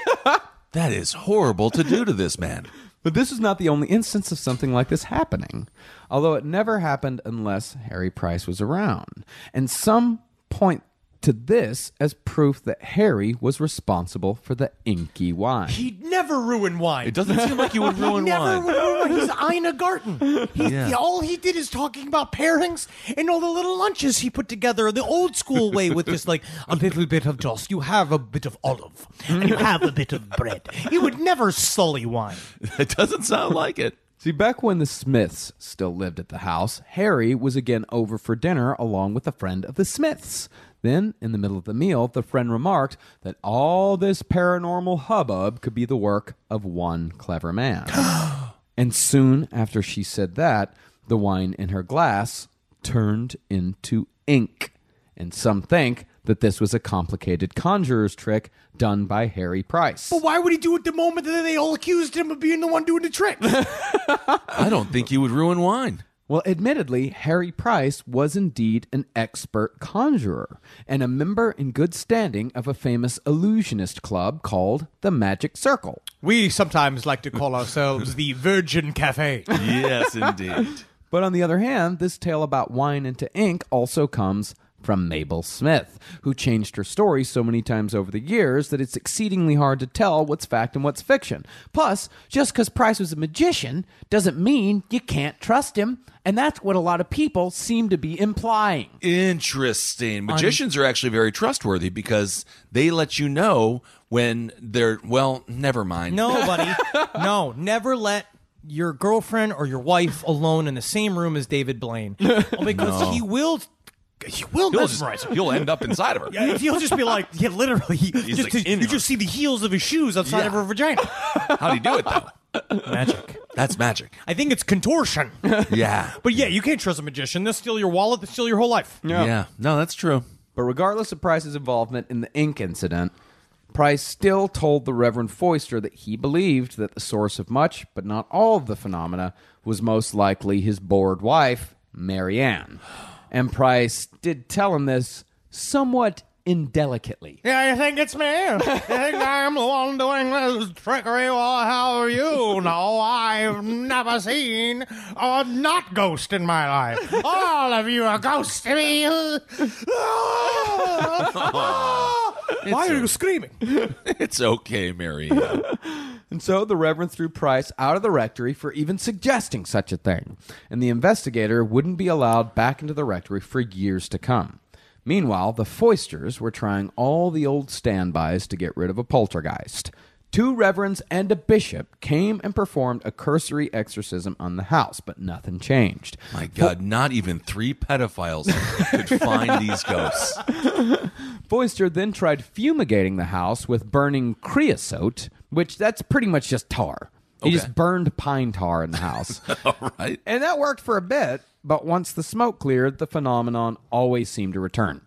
That is horrible to do to this man. But this is not the only instance of something like this happening, although it never happened unless Harry Price was around. And some point to this as proof that Harry was responsible for the inky wine. He'd never ruin wine. It doesn't seem like he would ruin never wine. would ruin wine. He's Ina Garten. He's, Yeah. All he did is talking about pairings and all the little lunches he put together the old school way with just like a little bit of toast. You have a bit of olive and you have a bit of bread. He would never sully wine. It doesn't sound like it. See, back when the Smiths still lived at the house, Harry was again over for dinner along with a friend of the Smiths. Then, in the middle of the meal, the friend remarked that all this paranormal hubbub could be the work of one clever man. and soon after she said that, the wine in her glass turned into ink. And some think that this was a complicated conjurer's trick done by Harry Price. But why would he do it the moment that they all accused him of being the one doing the trick? I don't think he would ruin wine. Well, admittedly, Harry Price was indeed an expert conjurer and a member in good standing of a famous illusionist club called the Magic Circle. We sometimes like to call ourselves the Virgin Cafe. yes, indeed. But on the other hand, this tale about wine into ink also comes from Mabel Smith, who changed her story so many times over the years that it's exceedingly hard to tell what's fact and what's fiction. Plus, just because Price was a magician doesn't mean you can't trust him, and that's what a lot of people seem to be implying. Interesting. Magicians are actually very trustworthy because they let you know when they're well. Never mind. No, buddy. no, never let your girlfriend or your wife alone in the same room as David Blaine. Well, because he will he will He'll, just, mesmerize her. he'll end up inside of her. Yeah, he'll just be like, yeah, literally. Just, like in you her. just see the heels of his shoes outside Yeah. of her vagina. How do you do it though? Magic. That's magic. I think it's contortion. Yeah. But yeah, you can't trust a magician. They'll steal your wallet. They'll steal your whole life. Yeah. No, that's true. But regardless of Price's involvement in the ink incident, Price still told the Reverend Foyster that he believed that the source of much, but not all of the phenomena, was most likely his bored wife, Mary Ann. And Price did tell him this somewhat indelicately. Yeah, you think it's me? You think I'm the one doing this trickery? Well, how are you? No, I've never seen a not ghost in my life. All of you are ghosts to me. Ah! Why are you screaming? It's okay, Mary. And so the Reverend threw Price out of the rectory for even suggesting such a thing, and the investigator wouldn't be allowed back into the rectory for years to come. Meanwhile, the Foysters were trying all the old standbys to get rid of a poltergeist. Two reverends and a bishop came and performed a cursory exorcism on the house, but nothing changed. My God, not even three pedophiles could find these ghosts. Foyster then tried fumigating the house with burning creosote, which that's pretty much just tar. He Okay. just burned pine tar in the house. All right. And that worked for a bit, but once the smoke cleared, the phenomenon always seemed to return.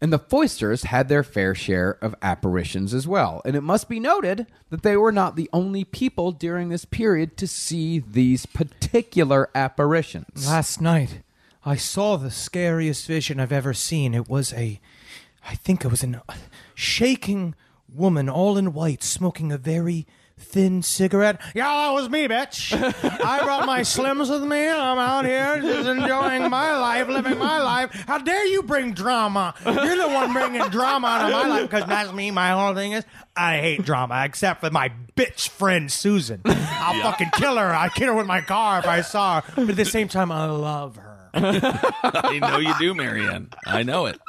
And the Foisters had their fair share of apparitions as well. And it must be noted that they were not the only people during this period to see these particular apparitions. Last night, I saw the scariest vision I've ever seen. It was a, I think it was a shaking woman, all in white, smoking a very thin cigarette. Yeah, that was me, bitch. I brought my Slims with me. I'm out here just enjoying my life, living my life. How dare you bring drama? You're the one bringing drama into my life because that's me. My whole thing is I hate drama except for my bitch friend Susan. I'll fucking kill her. I'd kill her with my car if I saw her. But at the same time, I love her. I know you do, Marianne. I know it.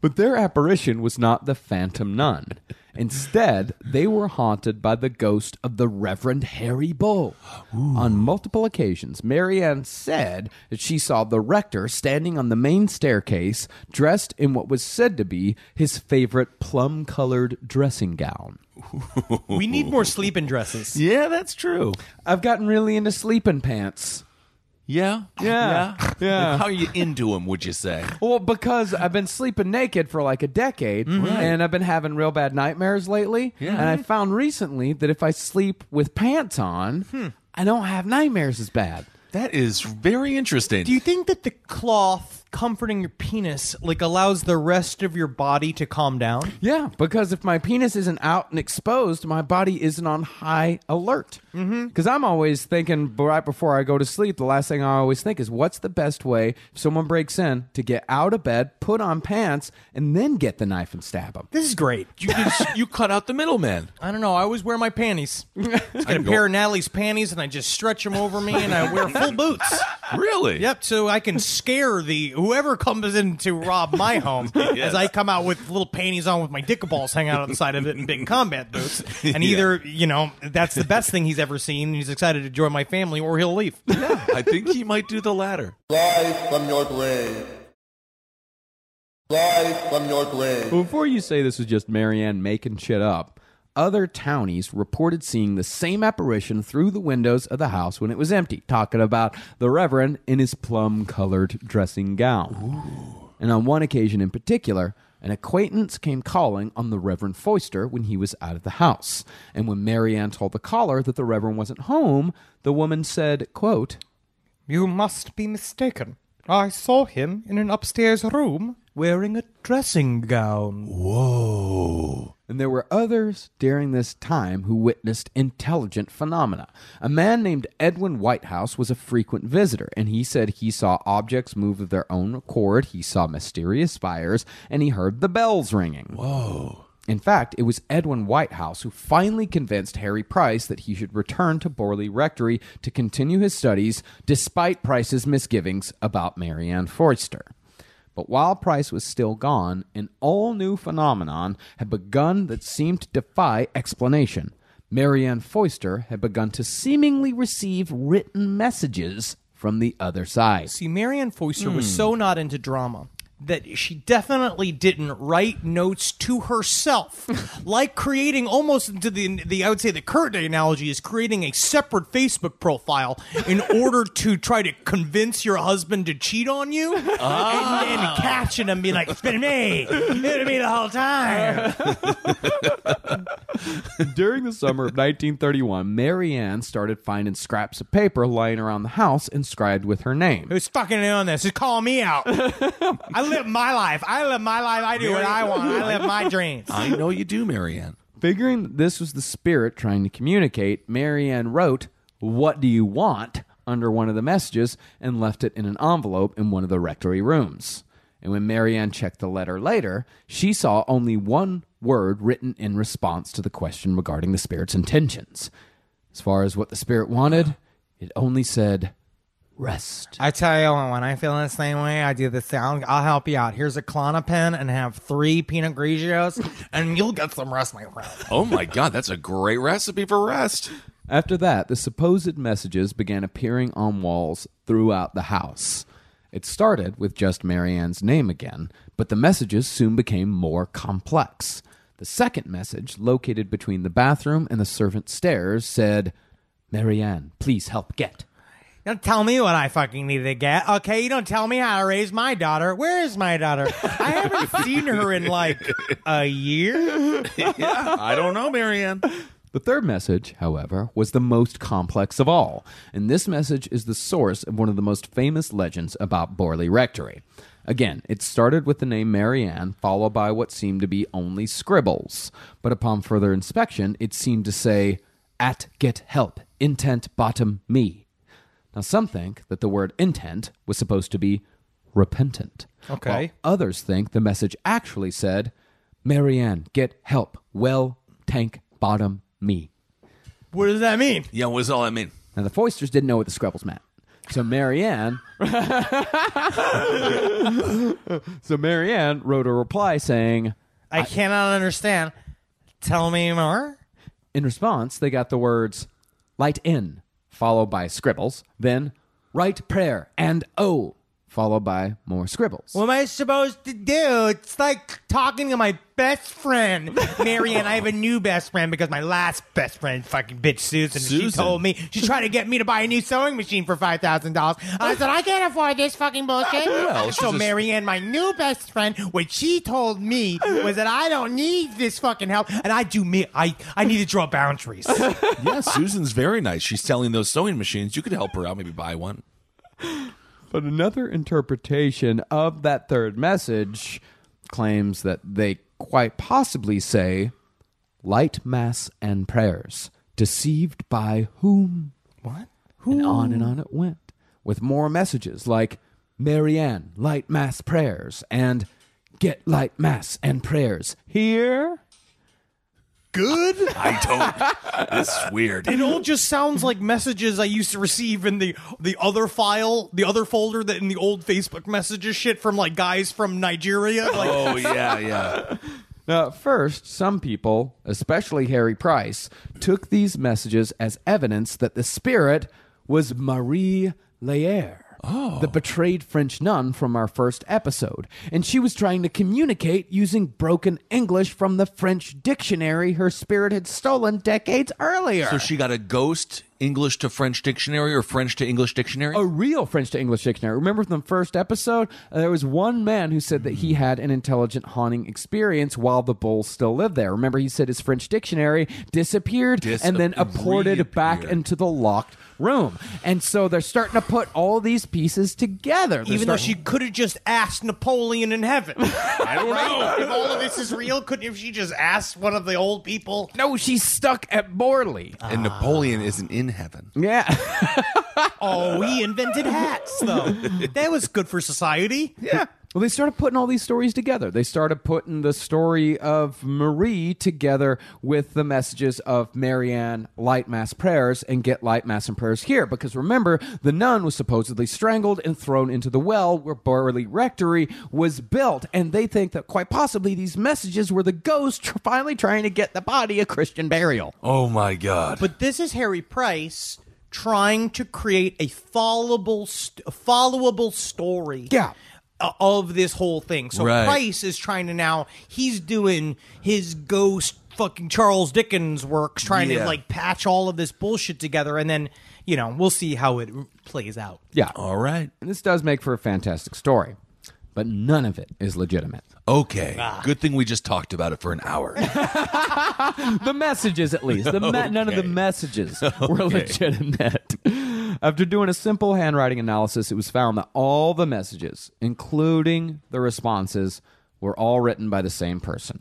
But their apparition was not the Phantom Nun. Instead, they were haunted by the ghost of the Reverend Harry Bull. On multiple occasions, Marianne said that she saw the rector standing on the main staircase, dressed in what was said to be his favorite plum colored dressing gown. We need more sleeping dresses. Yeah, that's true. I've gotten really into sleeping pants. Yeah. Yeah. Yeah. How are you into him, would you say? Well, because I've been sleeping naked for like a decade, mm-hmm. and I've been having real bad nightmares lately. Yeah. And I found recently that if I sleep with pants on, hmm. I don't have nightmares as bad. That is very interesting. Do you think that the cloth comforting your penis like allows the rest of your body to calm down? Yeah, because if my penis isn't out and exposed, my body isn't on high alert. Mm-hmm. Because I'm always thinking right before I go to sleep, the last thing I always think is, what's the best way if someone breaks in to get out of bed, put on pants, and then get the knife and stab them? This is great. you, just- you cut out the middleman. I don't know. I always wear my panties. I get a pair of Natalie's panties and I just stretch them over me and I wear full boots. Really? Yep, so I can scare the whoever comes in to rob my home as I come out with little panties on with my dick balls hanging out on the side of it and big combat boots. And either, you know, that's the best thing he's ever seen and he's excited to join my family or he'll leave. I think he might do the latter. Rise from your grave. Rise from your grave. Before you say this is just Marianne making shit up, other townies reported seeing the same apparition through the windows of the house when it was empty, talking about the Reverend in his plum colored dressing gown. And on one occasion in particular, an acquaintance came calling on the Reverend Foyster when he was out of the house. And when Marianne told the caller that the Reverend wasn't home, the woman said, quote, You must be mistaken. I saw him in an upstairs room wearing a dressing gown. Whoa. And there were others during this time who witnessed intelligent phenomena. A man named Edwin Whitehouse was a frequent visitor, and he said he saw objects move of their own accord, he saw mysterious fires, and he heard the bells ringing. Whoa. In fact, it was Edwin Whitehouse who finally convinced Harry Price that he should return to Borley Rectory to continue his studies despite Price's misgivings about Marianne Foyster. But while Price was still gone, an all new phenomenon had begun that seemed to defy explanation. Marianne Foyster had begun to seemingly receive written messages from the other side. See, Marianne Foyster was hmm. so not into drama that she definitely didn't write notes to herself, like creating almost into the the I would say the current day analogy is creating a separate Facebook profile in order to try to convince your husband to cheat on you, and ah. then catching him, being like, "It's been me, it's been me the whole time." During the summer of 1931, Marianne started finding scraps of paper lying around the house inscribed with her name. Who's fucking doing this? Who's calling me out? I live my life. I live my life. I do what I want. I live my dreams. I know you do, Marianne. Figuring that this was the spirit trying to communicate, Marianne wrote, What do you want? under one of the messages and left it in an envelope in one of the rectory rooms. And when Marianne checked the letter later, she saw only one word written in response to the question regarding the spirit's intentions. As far as what the spirit wanted, it only said, Rest. I tell you what, when I feel the same way, I do the sound. I'll help you out. Here's a Klonopin and have three Pinot Grigios, and you'll get some rest, my friend. Oh my god, that's a great recipe for rest. After that, the supposed messages began appearing on walls throughout the house. It started with just Marianne's name again, but the messages soon became more complex. The second message, located between the bathroom and the servant stairs, said, Marianne, please help get. Don't tell me what I fucking need to get, okay? You don't tell me how to raise my daughter. Where is my daughter? I haven't seen her in like a year. Yeah, I don't know, Marianne. The third message, however, was the most complex of all, and this message is the source of one of the most famous legends about Borley Rectory. Again, it started with the name Marianne, followed by what seemed to be only scribbles, but upon further inspection, it seemed to say, At get help, intent bottom me. Now, some think that the word intent was supposed to be repentant. Okay. while others think the message actually said, Marianne, get help, well, tank bottom me. What does that mean? Yeah, what does all that mean? Now, the Foysters didn't know what the Scrubbles meant. So Marianne, so Marianne wrote a reply saying, I cannot understand. Tell me more. in response, they got the words "light in," followed by scribbles, then "write prayer" and "oh," followed by more scribbles. What am I supposed to do? It's like talking to my best friend. Marianne, I have a new best friend because my last best friend, fucking bitch Susan, she Susan. told me she tried to get me to buy a new sewing machine for $5,000. I said, I can't afford this fucking bullshit. Well, so Marianne, my new best friend, what she told me was that I don't need this fucking help and I do me. I, I need to draw boundaries. Yeah, Susan's very nice. She's selling those sewing machines. You could help her out, maybe buy one. But another interpretation of that third message claims that they quite possibly say, light mass and prayers, deceived by whom? what? Who? And on and on it went, with more messages like, Marianne, light mass prayers, and get light mass and prayers here. Good? I don't. this is weird. It all just sounds like messages I used to receive in the the other file, the other folder that in the old Facebook messages shit from like guys from Nigeria. Like, Oh yeah, yeah. Now, at first, some people, especially Harry Price, took these messages as evidence that the spirit was Marie Lairre, the oh. betrayed French nun from our first episode, and she was trying to communicate using broken English from the French dictionary her spirit had stolen decades earlier. So she got a ghost English to French dictionary or French to English dictionary? a real French to English dictionary. Remember from the first episode, uh, there was one man who said that he had an intelligent haunting experience while the bulls still lived there. Remember, he said his French dictionary disappeared Dis- and then ported back into the locked room. And so they're starting to put all these pieces together. They're Even though she starting- could have just asked Napoleon in heaven. I don't know. if all of this is real, couldn't if she just asked one of the old people? no, she's stuck at Borley. and Napoleon isn't in heaven. Yeah. oh, he invented hats, though. That was good for society. Yeah. Well, they started putting all these stories together. They started putting the story of Marie together with the messages of Marianne, light mass prayers, and get light mass and prayers here. Because remember, the nun was supposedly strangled and thrown into the well where Borley Rectory was built. And they think that quite possibly these messages were the ghost tr- finally trying to get the body a Christian burial. Oh my God. But this is Harry Price trying to create a followable, st- a followable story. Yeah. Of this whole thing. So Right. Price is trying to now, he's doing his ghost fucking Charles Dickens works, trying to like patch all of this bullshit together. And then, you know, we'll see how it plays out. Yeah. All right. And this does make for a fantastic story, but none of it is legitimate. Okay. Ah. Good thing we just talked about it for an hour. the messages at least the me- none of the Okay. messages were legitimate after doing a simple handwriting analysis it was found that all the messages including the responses were all written by the same person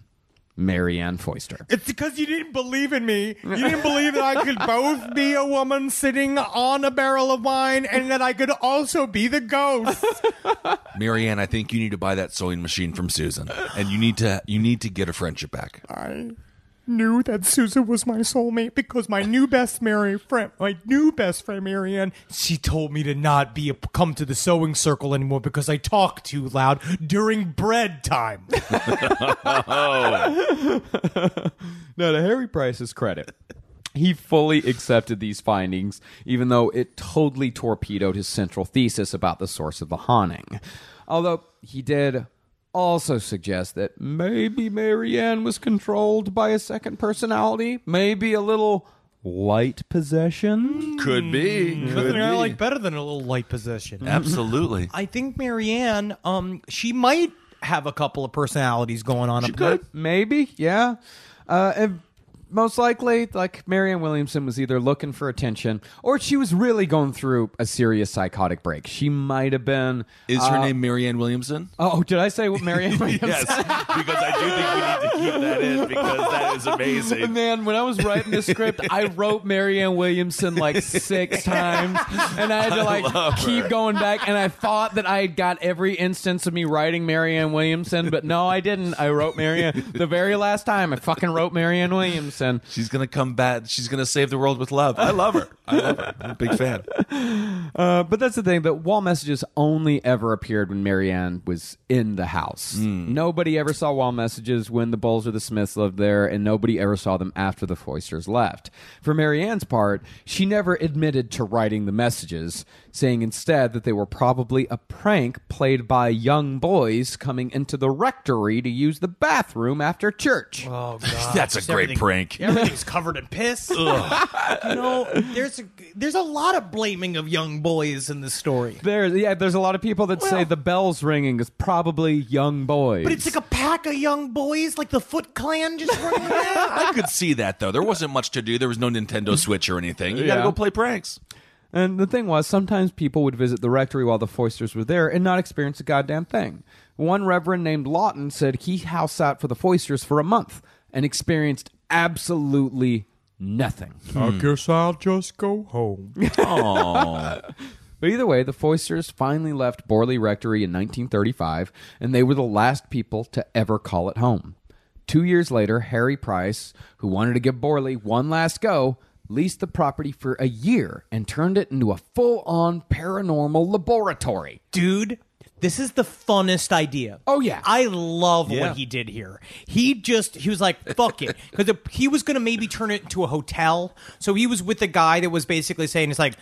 marianne foyster It's because you didn't believe in me. You didn't believe that I could both be a woman sitting on a barrel of wine and that I could also be the ghost. Marianne, I think you need to buy that sewing machine from Susan, and you need to you need to get a friendship back. I knew that Susan was my soulmate because my new best Mary friend, my new best friend Marianne, She told me to not be a, come to the sewing circle anymore because I talk too loud during bread time. now to harry price's credit he fully accepted these findings even though it totally torpedoed his central thesis about the source of the haunting although he did also suggest that maybe marianne was controlled by a second personality maybe a little light possession Could be. Could Nothing I be. like better than a little light possession. Absolutely. I think Marianne, um, she might have a couple of personalities going on up Good, maybe, yeah. Uh, and most likely, like Marianne Williamson was either looking for attention or she was really going through a serious psychotic break. She might have been. Is her uh, name Marianne Williamson? Oh, oh did I say Marianne Williamson? yes, because I do think we need to keep that in because that is amazing. Man, when I was writing the script, I wrote Marianne Williamson like six times, and I had to like keep going back. And I thought that I had got every instance of me writing Marianne Williamson, but no, I didn't. I wrote Marianne the very last time. I fucking wrote Marianne Williamson. She's gonna come back. She's gonna save the world with love. I love her. I love her. I'm a big fan. Uh, but that's the thing. That wall messages only ever appeared when Marianne was in the house. Nobody ever saw wall messages when the Bulls or the Smiths lived there, and nobody ever saw them after the Foysters left. For Marianne's part, she never admitted to writing the messages, saying instead that they were probably a prank played by young boys coming into the rectory to use the bathroom after church. Oh god, That's a Just great everything- prank. Everything's covered in piss. you know, there's a, there's a lot of blaming of young boys in this story. There, yeah, there's a lot of people that say Well- the bells ringing is probably young boys. But it's like a pack of young boys, like the Foot Clan, just running around. I could see that though. There wasn't much to do. There was no Nintendo Switch or anything. You gotta Yeah. go play pranks. And the thing was, sometimes people would visit the rectory while the Foysters were there and not experience a goddamn thing. One reverend named Lawton said he house sat for the Foysters for a month and experienced absolutely nothing. I guess I'll just go home. But either way, the Foysters finally left Borley Rectory in 1935, and they were the last people to ever call it home. Two years later, Harry Price, who wanted to give Borley one last go, leased the property for a year and turned it into a full on paranormal laboratory. dude this is the funnest idea. Oh, yeah. i love Yeah. what he did here. He just he was like fuck it. Because he was gonna maybe turn it into a hotel. So he was with the guy that was basically saying it's like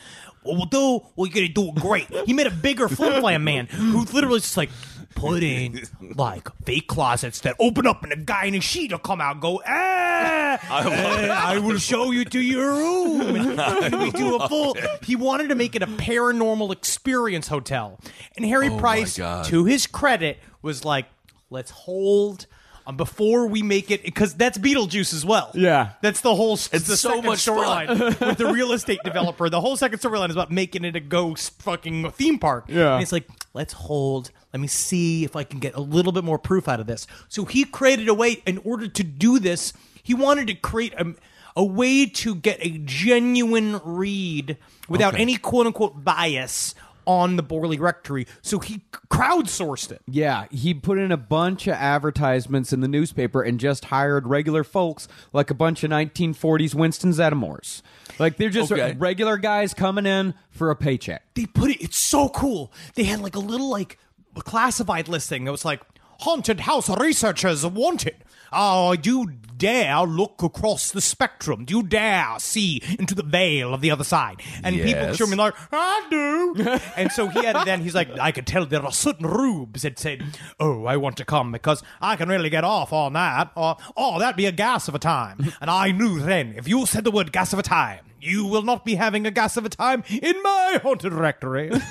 well, we'll do we're gonna do it great. He made a bigger flip flam man who literally just like put in like fake closets that open up and a guy in a sheet will come out and go, ah, eh, I will show you to your room. And we do a full. He wanted to make it a paranormal experience hotel, and Harry Oh my Price, God. to his credit, was like, let's hold. Um, before we make it, because that's Beetlejuice as well. Yeah. that's the whole. It's the so second much fun. storyline with the real estate developer. The whole second storyline is about making it a ghost fucking theme park. Yeah. And it's like, let's hold. Let me see if I can get a little bit more proof out of this. So he created a way in order to do this. He wanted to create a, a way to get a genuine read without Okay. any quote unquote bias on the Borley Rectory. So he crowdsourced it. Yeah, he put in a bunch of advertisements in the newspaper and just hired regular folks like a bunch of 1940s Winston Zeddemores. Like they're just Okay. regular guys coming in for a paycheck. they put it it's so cool they had like a little like classified listing that was like haunted house researchers wanted oh do you dare look across the spectrum do you dare see into the veil of the other side and people Yes. show me like i do and so he had then he's like i could tell there are certain rubes that said oh i want to come because i can really get off on that or oh that'd be a gas of a time and i knew then if you said the word gas of a time you will not be having a gas of a time in my haunted rectory.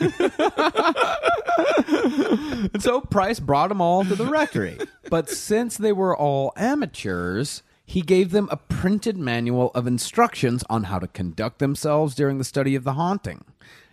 And so Price brought them all to the rectory. But since they were all amateurs, he gave them a printed manual of instructions on how to conduct themselves during the study of the haunting.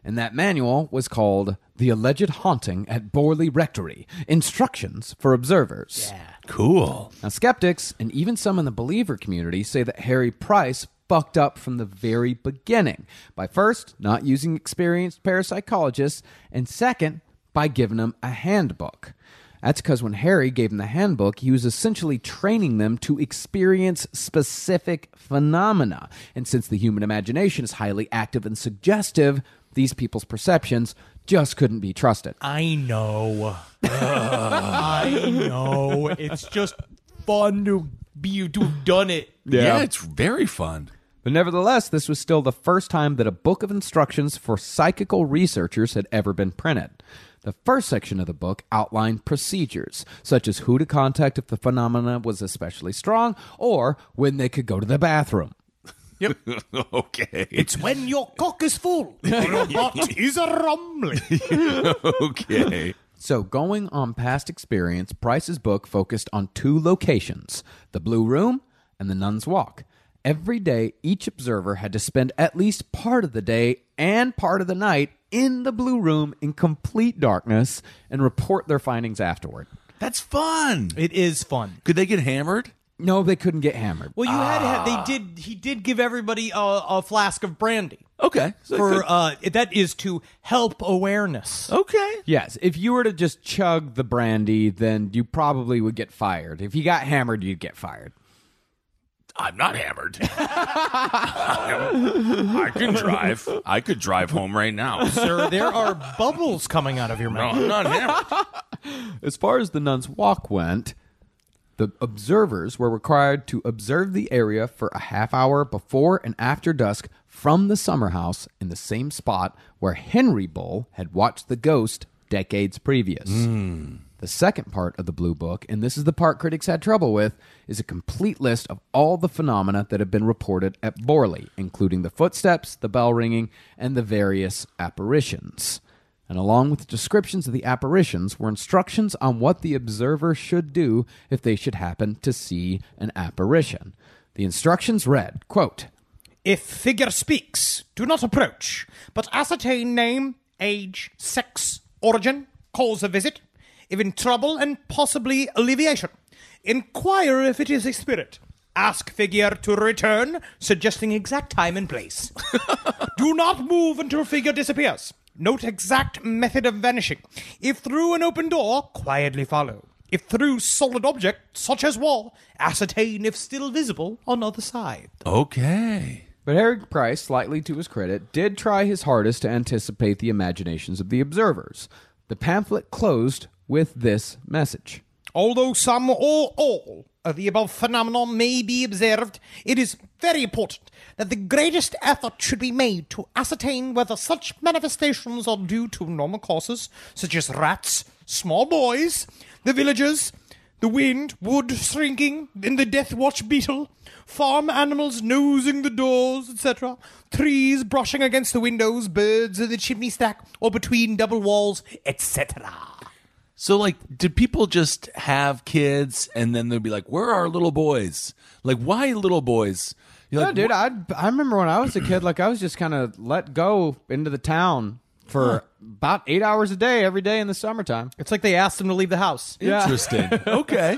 And that manual was called The Alleged Haunting at Borley Rectory Instructions for Observers. Yeah. Cool. Now, skeptics and even some in the believer community say that Harry Price fucked up from the very beginning by first not using experienced parapsychologists, and second, by giving them a handbook. That's because when Harry gave them the handbook, he was essentially training them to experience specific phenomena. And since the human imagination is highly active and suggestive, these people's perceptions just couldn't be trusted. I know. I know. It's just fun to be to have done it. Yeah. it's very fun. But nevertheless, this was still the first time that a book of instructions for psychical researchers had ever been printed. The first section of the book outlined procedures, such as who to contact if the phenomena was especially strong, or when they could go to the bathroom. Yep. okay. It's when your cock is full, or your butt is a rumbling. okay. So, going on past experience, Price's book focused on two locations the Blue Room and the Nun's Walk. Every day, each observer had to spend at least part of the day and part of the night in the Blue Room in complete darkness and report their findings afterward. That's fun. It is fun. Could they get hammered? No, they couldn't get hammered. Well, you had to have, they did. He did give everybody a, a flask of brandy Okay. So they for could- uh, that is to help awareness. okay. Yes, if you were to just chug the brandy, then you probably would get fired. If you got hammered, you'd get fired. I'm not hammered. I can drive. I could drive home right now. Sir, there are bubbles coming out of your No, mouth. I'm not hammered. As far as the nun's walk went, the observers were required to observe the area for a half hour before and after dusk from the summer house in the same spot where Henry Bull had watched the ghost decades previous. Hmm. The second part of the Blue Book, and this is the part critics had trouble with, is a complete list of all the phenomena that have been reported at Borley, including the footsteps, the bell ringing, and the various apparitions. And along with descriptions of the apparitions were instructions on what the observer should do if they should happen to see an apparition. The instructions read, quote, If figure speaks, do not approach, but ascertain name, age, sex, origin, cause of visit, if in trouble and possibly alleviation. Inquire if it is a spirit. Ask figure to return, suggesting exact time and place. do not move until figure disappears. Note exact method of vanishing. If through an open door, quietly follow. If through solid object, such as wall, ascertain if still visible on other side. Okay. But Harry Price, slightly to his credit, did try his hardest to anticipate the imaginations of the observers. The pamphlet closed with this message. Although some or all of the above phenomena may be observed, it is very important that the greatest effort should be made to ascertain whether such manifestations are due to normal causes, such as rats, small boys, the villagers, the wind, wood shrinking, and the death watch beetle, farm animals nosing the doors, etc., trees brushing against the windows, birds in the chimney stack or between double walls, etc. So, like, did people just have kids and then they'd be like, "Where are our little boys? Like, why little boys?" You're No, like, dude, I I remember when I was a kid, like I was just kind of let go into the town for about eight hours a day every day in the summertime. It's like they asked them to leave the house. Yeah. Interesting. okay.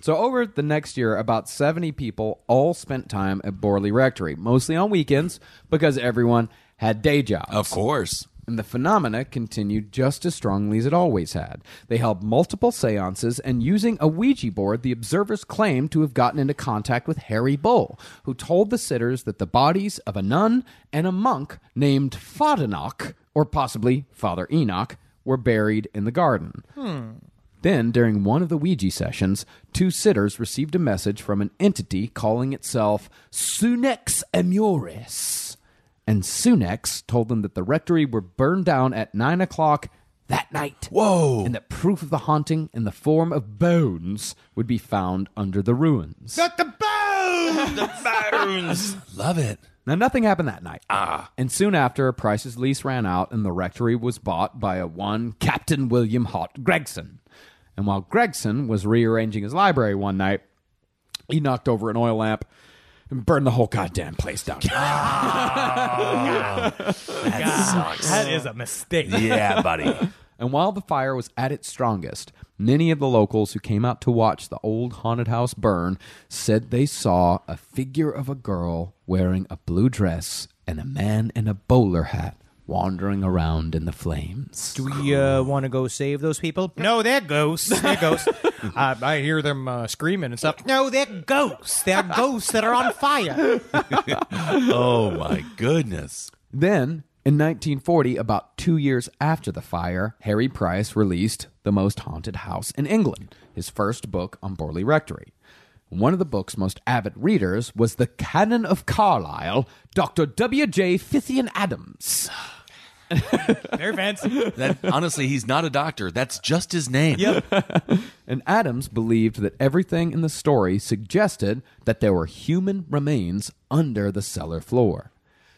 So over the next year, about 70 people all spent time at Borley Rectory, mostly on weekends because everyone had day jobs. Of course. And the phenomena continued just as strongly as it always had. They held multiple seances, and using a Ouija board, the observers claimed to have gotten into contact with Harry Bull, who told the sitters that the bodies of a nun and a monk named Fadenoch, or possibly Father Enoch, were buried in the garden. Hmm. Then, during one of the Ouija sessions, two sitters received a message from an entity calling itself Sunex Amuris. And Sunex told them that the rectory were burned down at 9 o'clock that night. Whoa. And that proof of the haunting in the form of bones would be found under the ruins. Got the bones! The bones! Love it. Now, nothing happened that night. Ah. And soon after, Price's lease ran out and the rectory was bought by a one Captain William Hart Gregson. And while Gregson was rearranging his library one night, he knocked over an oil lamp and burned the whole goddamn place down. That is a mistake. Yeah, buddy. And while the fire was at its strongest, many of the locals who came out to watch the old haunted house burn said they saw a figure of a girl wearing a blue dress and a man in a bowler hat wandering around in the flames. Do we uh, want to go save those people? No, they're ghosts. They're ghosts. I, I hear them uh, screaming and stuff. No, they're ghosts. They're ghosts that are on fire. Oh my goodness. Then, in 1940, about two years after the fire, Harry Price released The Most Haunted House in England, his first book on Borley Rectory. One of the book's most avid readers was the Canon of Carlisle, Dr. W.J. Phythian-Adams. They're fancy. That honestly, he's not a doctor. That's just his name. Yep. And Adams believed that everything in the story suggested that there were human remains under the cellar floor.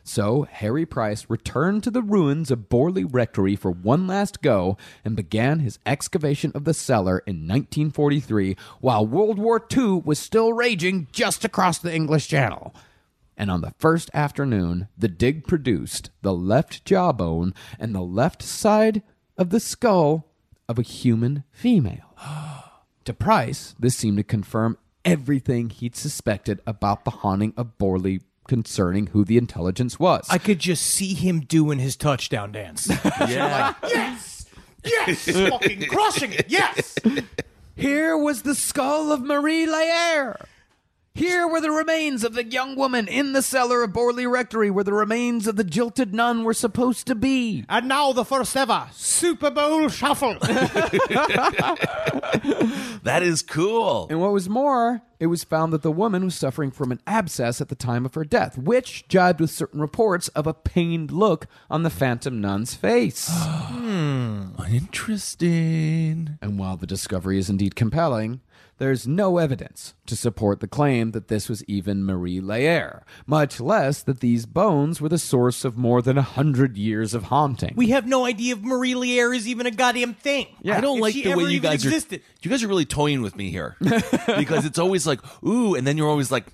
So Harry Price returned to the ruins of Borley Rectory for one last go and began his excavation of the cellar in 1943 while World War II was still raging just across the English Channel. And on the first afternoon, the dig produced the left jawbone and the left side of the skull of a human female. to Price, this seemed to confirm everything he'd suspected about the haunting of Borley concerning who the intelligence was. I could just see him doing his touchdown dance. Yeah. yes! Yes! Fucking crushing it! Yes! Here was the skull of Marie Lairre. Here were the remains of the young woman in the cellar of Borley Rectory where the remains of the jilted nun were supposed to be. And now the first ever Super Bowl shuffle. That is cool. And what was more, it was found that the woman was suffering from an abscess at the time of her death, which jibed with certain reports of a pained look on the phantom nun's face. Hmm, interesting. and while the discovery is indeed compelling, there's no evidence to support the claim that this was even Marie Lairre, much less that these bones were the source of more than a hundred years of haunting. we have no idea if Marie Lairre is even a goddamn thing. Yeah. I don't If like she the way ever you even guys existed. are. You guys are really toying with me here because it's always like, ooh, and then you're always like,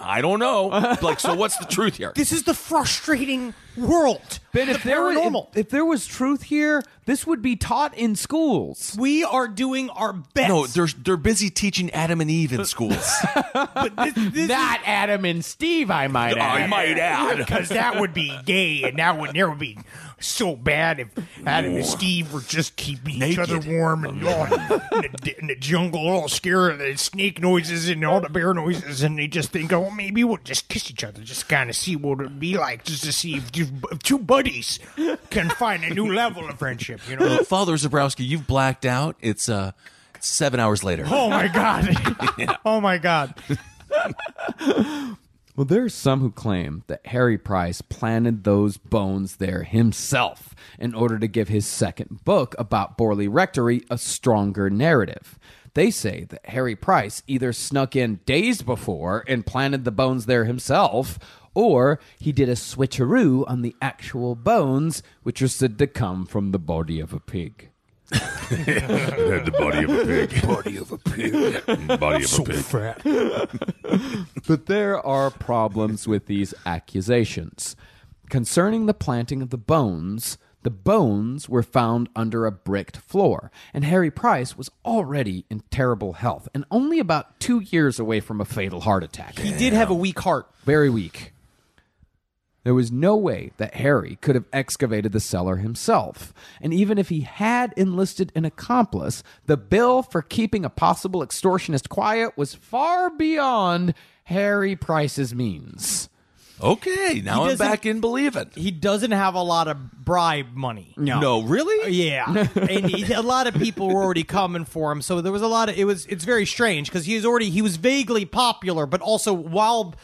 I don't know. Like, so what's the truth here? This is the frustrating world. Ben, the if there, were, if, paranormal. if there was truth here, this would be taught in schools. we are doing our best. No, they're they're busy teaching Adam and Eve in schools. but this, this Not Adam and Steve, I might I add. might add. Because that would be gay, and that would never be so bad if Adam and Steve were just keeping each other warm and all in, the, in the jungle, all scared of the snake noises and all the bear noises, and they just think, oh, maybe we'll just kiss each other, just kind of see what it'd be like, just to see if, two- if two buddies can find a new level of friendship, you know? Uh, Father Zebrowski, you've blacked out. It's uh seven hours later. Oh my god! Oh my god! Well, there are some who claim that Harry Price planted those bones there himself in order to give his second book about Borley Rectory a stronger narrative. They say that Harry Price either snuck in days before and planted the bones there himself, or he did a switcheroo on the actual bones, which are said to come from the body of a pig. The body of a pig. Body of a pig. Mm, body of a pig. Fat. But there are problems with these accusations. Concerning the planting of the bones, the bones were found under a bricked floor, and Harry Price was already in terrible health and only about two years away from a fatal heart attack. He did have a weak heart. Very weak. There was no way that Harry could have excavated the cellar himself. And even if he had enlisted an accomplice, the bill for keeping a possible extortionist quiet was far beyond Harry Price's means. Okay, now I'm doesn't- back in believing. He doesn't have a lot of bribe money. No, really? Yeah, and he, a lot of people were already coming for him, so there was a lot of it was. It's very strange because he was already he was vaguely popular, but also while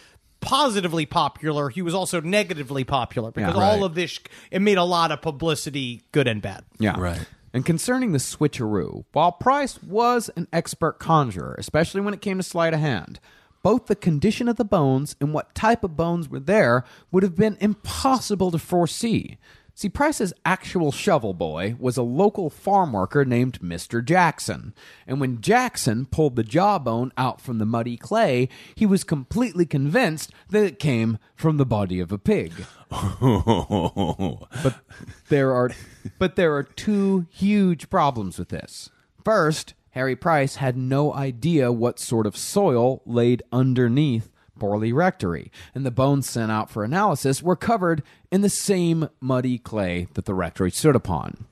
positively popular, he was also negatively popular because Yeah. all Right. of this it made a lot of publicity, good and bad. Yeah. Right. And concerning the switcheroo, while Price was an expert conjurer, especially when it came to sleight of hand, both the condition of the bones and what type of bones were there would have been impossible to foresee. See, Price's actual shovel boy was a local farm worker named Mr. Jackson. And when Jackson pulled the jawbone out from the muddy clay, he was completely convinced that it came from the body of a pig. But there are but there are two huge problems with this. First, Harry Price had no idea what sort of soil laid underneath Borley Rectory, and the bones sent out for analysis were covered in the same muddy clay that the rectory stood upon.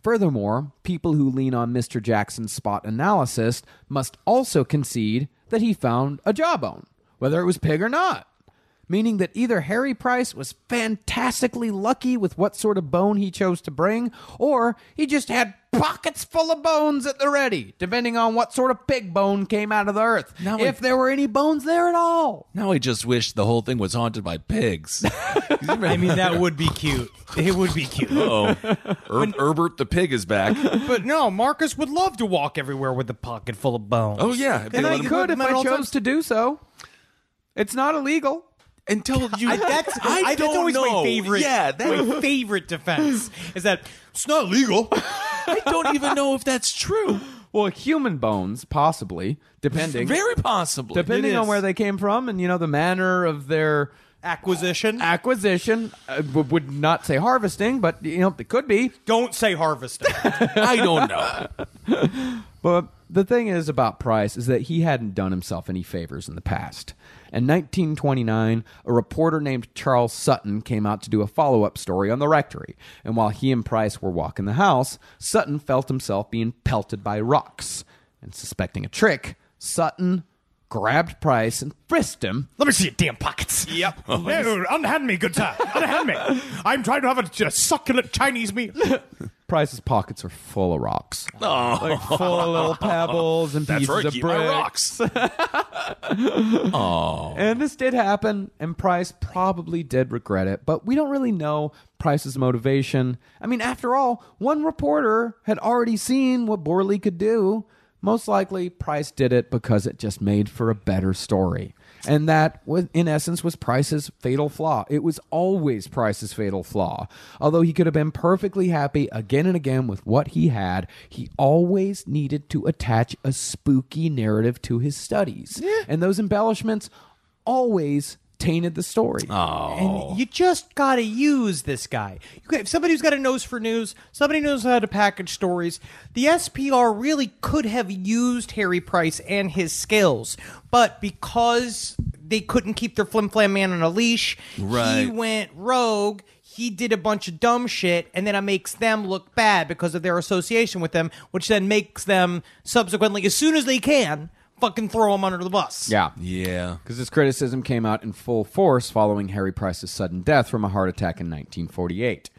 Furthermore, people who lean on Mr. Jackson's spot analysis must also concede that he found a jawbone, whether it was pig or not meaning that either Harry Price was fantastically lucky with what sort of bone he chose to bring, or he just had pockets full of bones at the ready, depending on what sort of pig bone came out of the earth. Now if we- there were any bones there at all. Now I just wish the whole thing was haunted by pigs. I mean, that would be cute. It would be cute. oh, Herb, Herbert the pig is back. But no, Marcus would love to walk everywhere with a pocket full of bones. Oh yeah, And I Could if I chose times- to do so. It's not illegal. Until you. I, that's I I, don't that's always know. my favorite. Yeah, that, my favorite defense is that it's not legal. I don't even know if that's true. Well, human bones, possibly, depending Very possibly. depending on where they came from and you know the manner of their Acquisition. acquisition. I w- would not say harvesting, but you know it could be. Don't say harvesting. I don't know. But the thing is about Price is that he hadn't done himself any favors in the past. In 1929, a reporter named Charles Sutton came out to do a follow up story on the rectory. And while he and Price were walking the house, Sutton felt himself being pelted by rocks. And suspecting a trick, Sutton grabbed Price and frisked him. Let me see your damn pockets. Yep. No, unhand me, good sir. Unhand me. I'm trying to have a, a succulent Chinese meal. Price's pockets are full of rocks. Oh. Like full of little pebbles and That's pieces right. of Keep brick. my rocks. Oh. And this did happen, and Price probably did regret it, but we don't really know Price's motivation. I mean, after all, one reporter had already seen what Borley could do. Most likely, Price did it because it just made for a better story. And that, was, in essence, was Price's fatal flaw. It was always Price's fatal flaw. Although he could have been perfectly happy again and again with what he had, he always needed to attach a spooky narrative to his studies. And those embellishments always tainted the story. And you just got to use this guy. You got- Somebody who's got a nose for news, somebody knows how to package stories. The SPR really could have used Harry Price and his skills, but because they couldn't keep their flim flam man on a leash, he went rogue. He did a bunch of dumb shit, and then it makes them look bad because of their association with them, which then makes them subsequently, as soon as they can, fucking throw him under the bus. Yeah. Yeah. Because this criticism came out in full force following Harry Price's sudden death from a heart attack in 1948.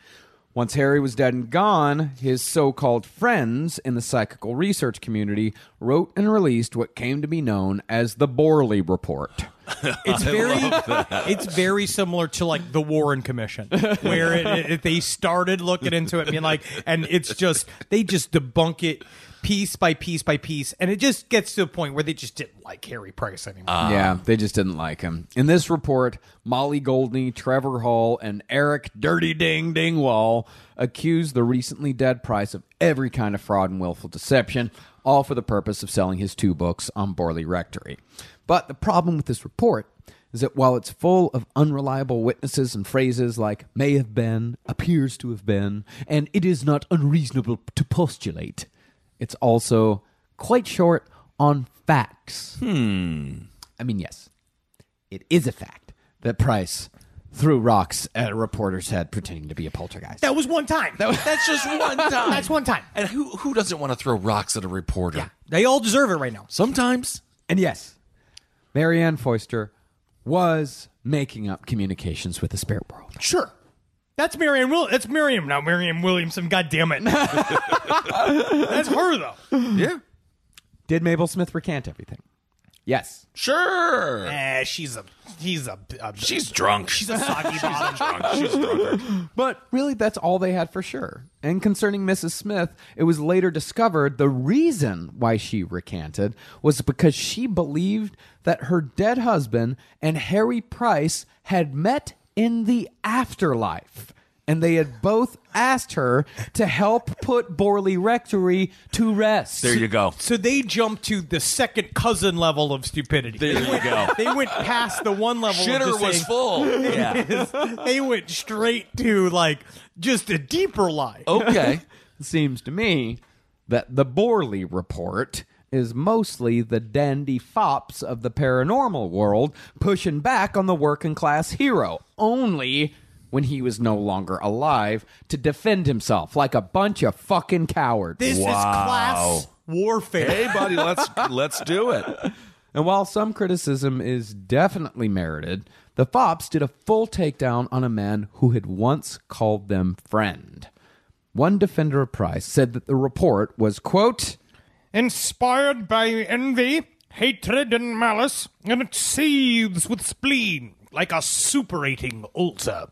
Once Harry was dead and gone, his so called friends in the psychical research community wrote and released what came to be known as the Borley Report. It's very, it's very similar to like the Warren Commission, where it, it, they started looking into it, and being like, and it's just they just debunk it piece by piece by piece, and it just gets to a point where they just didn't like Harry Price anymore. Ah. yeah, they just didn't like him. In this report, Molly Goldney, Trevor Hall, and Eric Dirty Ding Dingwall accused the recently dead Price of every kind of fraud and willful deception, all for the purpose of selling his two books on Borley Rectory. But the problem with this report is that while it's full of unreliable witnesses and phrases like may have been, appears to have been, and it is not unreasonable to postulate, it's also quite short on facts. Hmm. I mean, yes, it is a fact that Price threw rocks at a reporter's head pretending to be a poltergeist. That was one time. that That's just one time. That's one time. And who who doesn't want to throw rocks at a reporter? They all deserve it right now. Sometimes. and yes, Marianne Foyster was making up communications with the spirit world. Sure. That's Miriam Will. That's Miriam now. Miriam Williamson. God damn it. That's her though. Yeah. Did Mabel Smith recant everything? Yes. Sure. Eh, she's a. He's a. a She's drunk. she's a soggy bottom. She's drunk. But really, that's all they had for sure. And concerning Mrs. Smith, it was later discovered the reason why she recanted was because she believed that her dead husband and Harry Price had met in the afterlife. And they had both asked her to help put Borley Rectory to rest. There you go. So they jumped to the second cousin level of stupidity. There you go. They went past the one level. Shitter just was saying- full. Yeah. they went straight to like just a deeper lie. Okay. It seems to me that the Borley report is mostly the dandy fops of the paranormal world pushing back on the working class hero, only when he was no longer alive to defend himself like a bunch of fucking cowards. This is class warfare. Hey, buddy, let's let's do it. And while some criticism is definitely merited, the Fops did a full takedown on a man who had once called them friend. One defender of Price said that the report was, quote, Inspired by envy, hatred, and malice, and it seethes with spleen like a suppurating ulcer.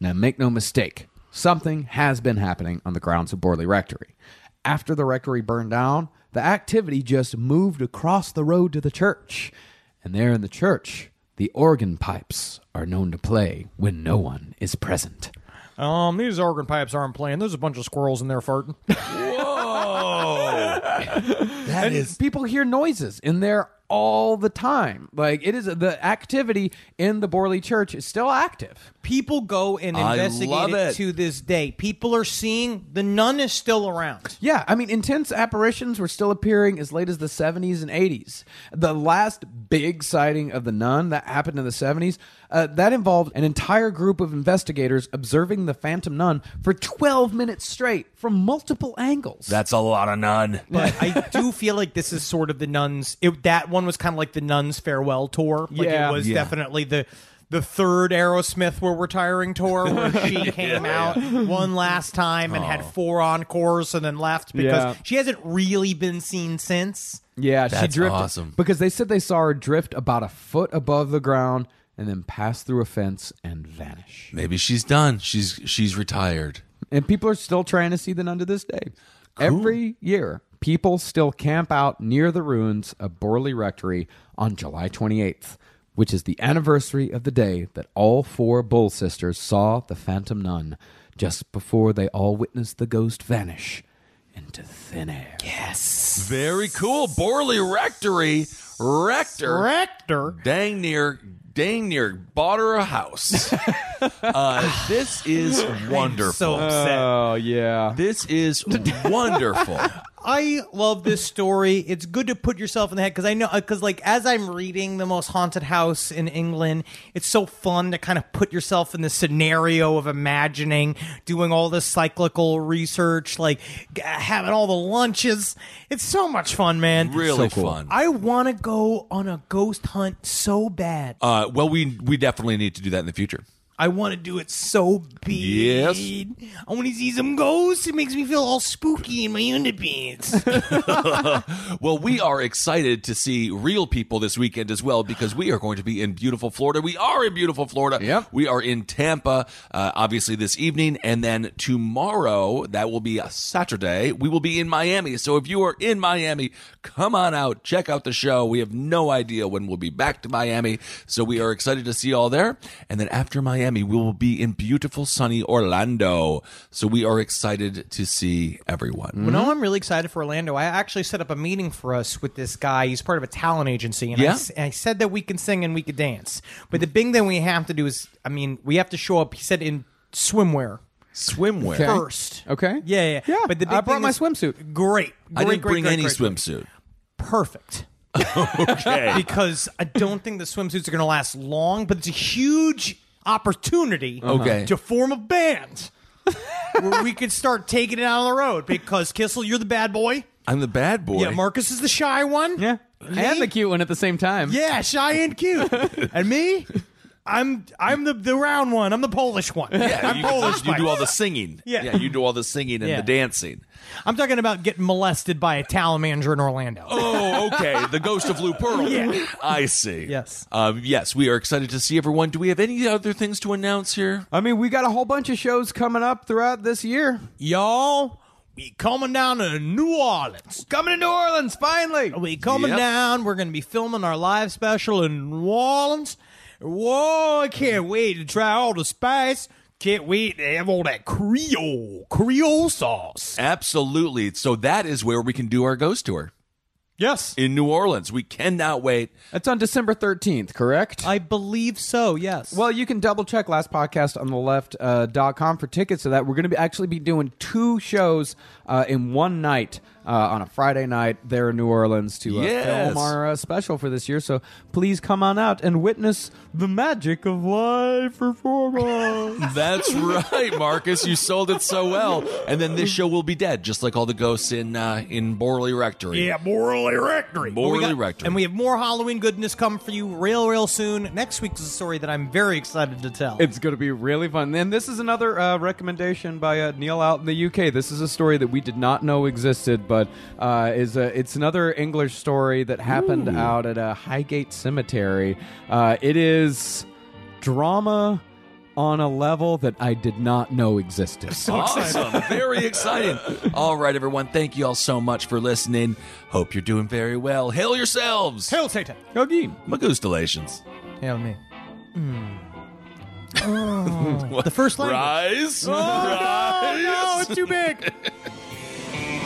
Now, make no mistake, something has been happening on the grounds of Borley Rectory. After the rectory burned down, the activity just moved across the road to the church. And there in the church, the organ pipes are known to play when no one is present. Um, these organ pipes aren't playing. There's a bunch of squirrels in there farting. Whoa. That is people hear noises in there all the time. Like it is the activity in the Borley Church is still active. People go and I investigate love it. it. to this day. People are seeing the nun is still around. Yeah, I mean, intense apparitions were still appearing as late as the 70s and 80s. The last big sighting of the nun that happened in the 70s, uh, that involved an entire group of investigators observing the Phantom Nun for 12 minutes straight from multiple angles. that's a lot of nun. But I do feel like this is sort of the nuns. It, that one was kind of like the nuns farewell tour. Like Yeah. it was Yeah. definitely the the third Aerosmith "We're Retiring" tour, where she came out one last time and had four encores and then left because Yeah. she hasn't really been seen since. yeah, she drifted. awesome. Because they said they saw her drift about a foot above the ground and then pass through a fence and vanish. Maybe she's done. She's she's retired. And people are still trying to see the nun to this day. Every year, people still camp out near the ruins of Borley Rectory on July 28th, which is the anniversary of the day that all four Bull sisters saw the Phantom Nun just before they all witnessed the ghost vanish into thin air. Yes. Very cool. Borley Rectory. Rector. Rector. Dang near dang near bought her a house. uh, this is wonderful. So upset. Oh, yeah. this is wonderful. I love this story. It's good to put yourself in the head because I know because like as I'm reading the most haunted house in England, it's so fun to kind of put yourself in the scenario of imagining doing all this cyclical research, like g- having all the lunches. It's so much fun, man. Really fun. I want to go on a ghost hunt so bad. Uh, well, we we definitely need to do that in the future. I want to do it so bad. Yes. I want to see some ghosts. It makes me feel all spooky in my underpants. Well, we are excited to see real people this weekend as well because we are going to be in beautiful Florida. We are in beautiful Florida. Yep. We are in Tampa, uh, obviously this evening, and then tomorrow, that will be a Saturday, we will be in Miami. So if you are in Miami, come on out, check out the show. We have no idea when we'll be back to Miami, so we are excited to see you all there. And then after Miami, we will be in beautiful sunny Orlando. So we are excited to see everyone. Well, no, I'm really excited for Orlando. I actually set up a meeting for us with this guy. He's part of a talent agency, and I Yeah? s- I, said that we can sing and we could dance. But the big thing we have to do is, I mean, we have to show up. He said in swimwear Swimwear. Okay. first. Okay. Yeah, yeah, Yeah, But the big I brought thing my is- swimsuit. Great. I didn't great, bring great, any great, great. swimsuit. Perfect. Okay. because I don't think the swimsuits are going to last long, but it's a huge opportunity Okay. to form a band where we could start taking it out on the road because Kissel, you're the bad boy. I'm the bad boy. Yeah, Marcus is the shy one. Yeah. Me? And the cute one at the same time. Yeah, shy and cute. and me, I'm I'm the, the round one. I'm the Polish one. Yeah, I'm you, Polish. you do all the singing. Yeah. you do all the singing and Yeah. the dancing. I'm talking about getting molested by a talamander in Orlando. Oh, okay. The ghost of Lou Pearl. Yeah. I see. Yes. Um, yes, we are excited to see everyone. Do we have any other things to announce here? I mean, we got a whole bunch of shows coming up throughout this year. Y'all, we coming down to New Orleans. Coming to New Orleans, finally. We coming Yep. down. We're going to be filming our live special in New Orleans. Whoa, I can't wait to try all the spice. Can't wait to have all that Creole, Creole sauce. Absolutely. So that is where we can do our ghost tour Yes. in New Orleans. We cannot wait. That's on December 13th, correct? I believe so, yes. well, you can double check last podcast on the left uh, dot com for tickets to that. We're going to be actually be doing two shows uh, in one night uh, on a Friday night there in New Orleans to uh, Yes. film our uh, special for this year. So please come on out and witness the magic of live performance. That's right, Marcus. You sold it so well. And then this show will be dead, just like all the ghosts in uh, in Borley Rectory. yeah, Morley Rectory. Morley We got- Rectory. And we have more Halloween goodness coming for you real, real soon. Next week's a story that I'm very excited to tell. It's going to be really fun. And this is another uh, recommendation by uh, Neil out in the UK. This is a story that we did not know existed, but uh, is a, it's another English story that happened out at a Highgate Cemetery. Uh, it is drama on a level that I did not know existed. Awesome. Very exciting. All right, everyone. Thank you all so much for listening. Hope you're doing very well. Hail yourselves. Hail Satan. Yogi. Magustalations. Hail me. Oh, the first language. Rise. Oh, Rise. no, it's too big.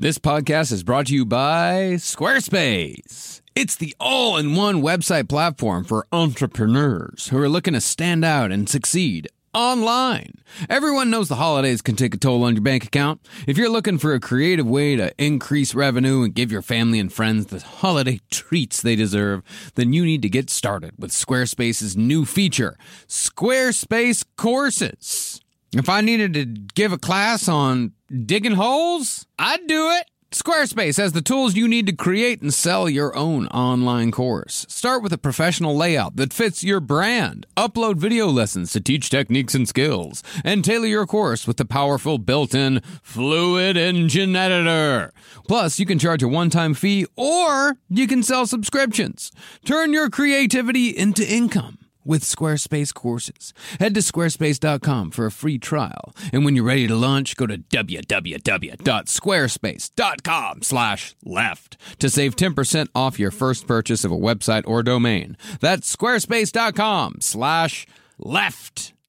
This podcast is brought to you by Squarespace. It's the all in one website platform for entrepreneurs who are looking to stand out and succeed online. Everyone knows the holidays can take a toll on your bank account. If you're looking for a creative way to increase revenue and give your family and friends the holiday treats they deserve, then you need to get started with Squarespace's new feature, Squarespace Courses. If I needed to give a class on digging holes, I'd do it. Squarespace has the tools you need to create and sell your own online course. Start with a professional layout that fits your brand. Upload video lessons to teach techniques and skills. And tailor your course with the powerful built in Fluid Engine Editor. Plus, you can charge a one time fee or you can sell subscriptions. Turn your creativity into income with Squarespace courses. Head to squarespace.com for a free trial, and when you're ready to launch, go to www.squarespace.com/left to save 10% off your first purchase of a website or domain. That's squarespace.com/left.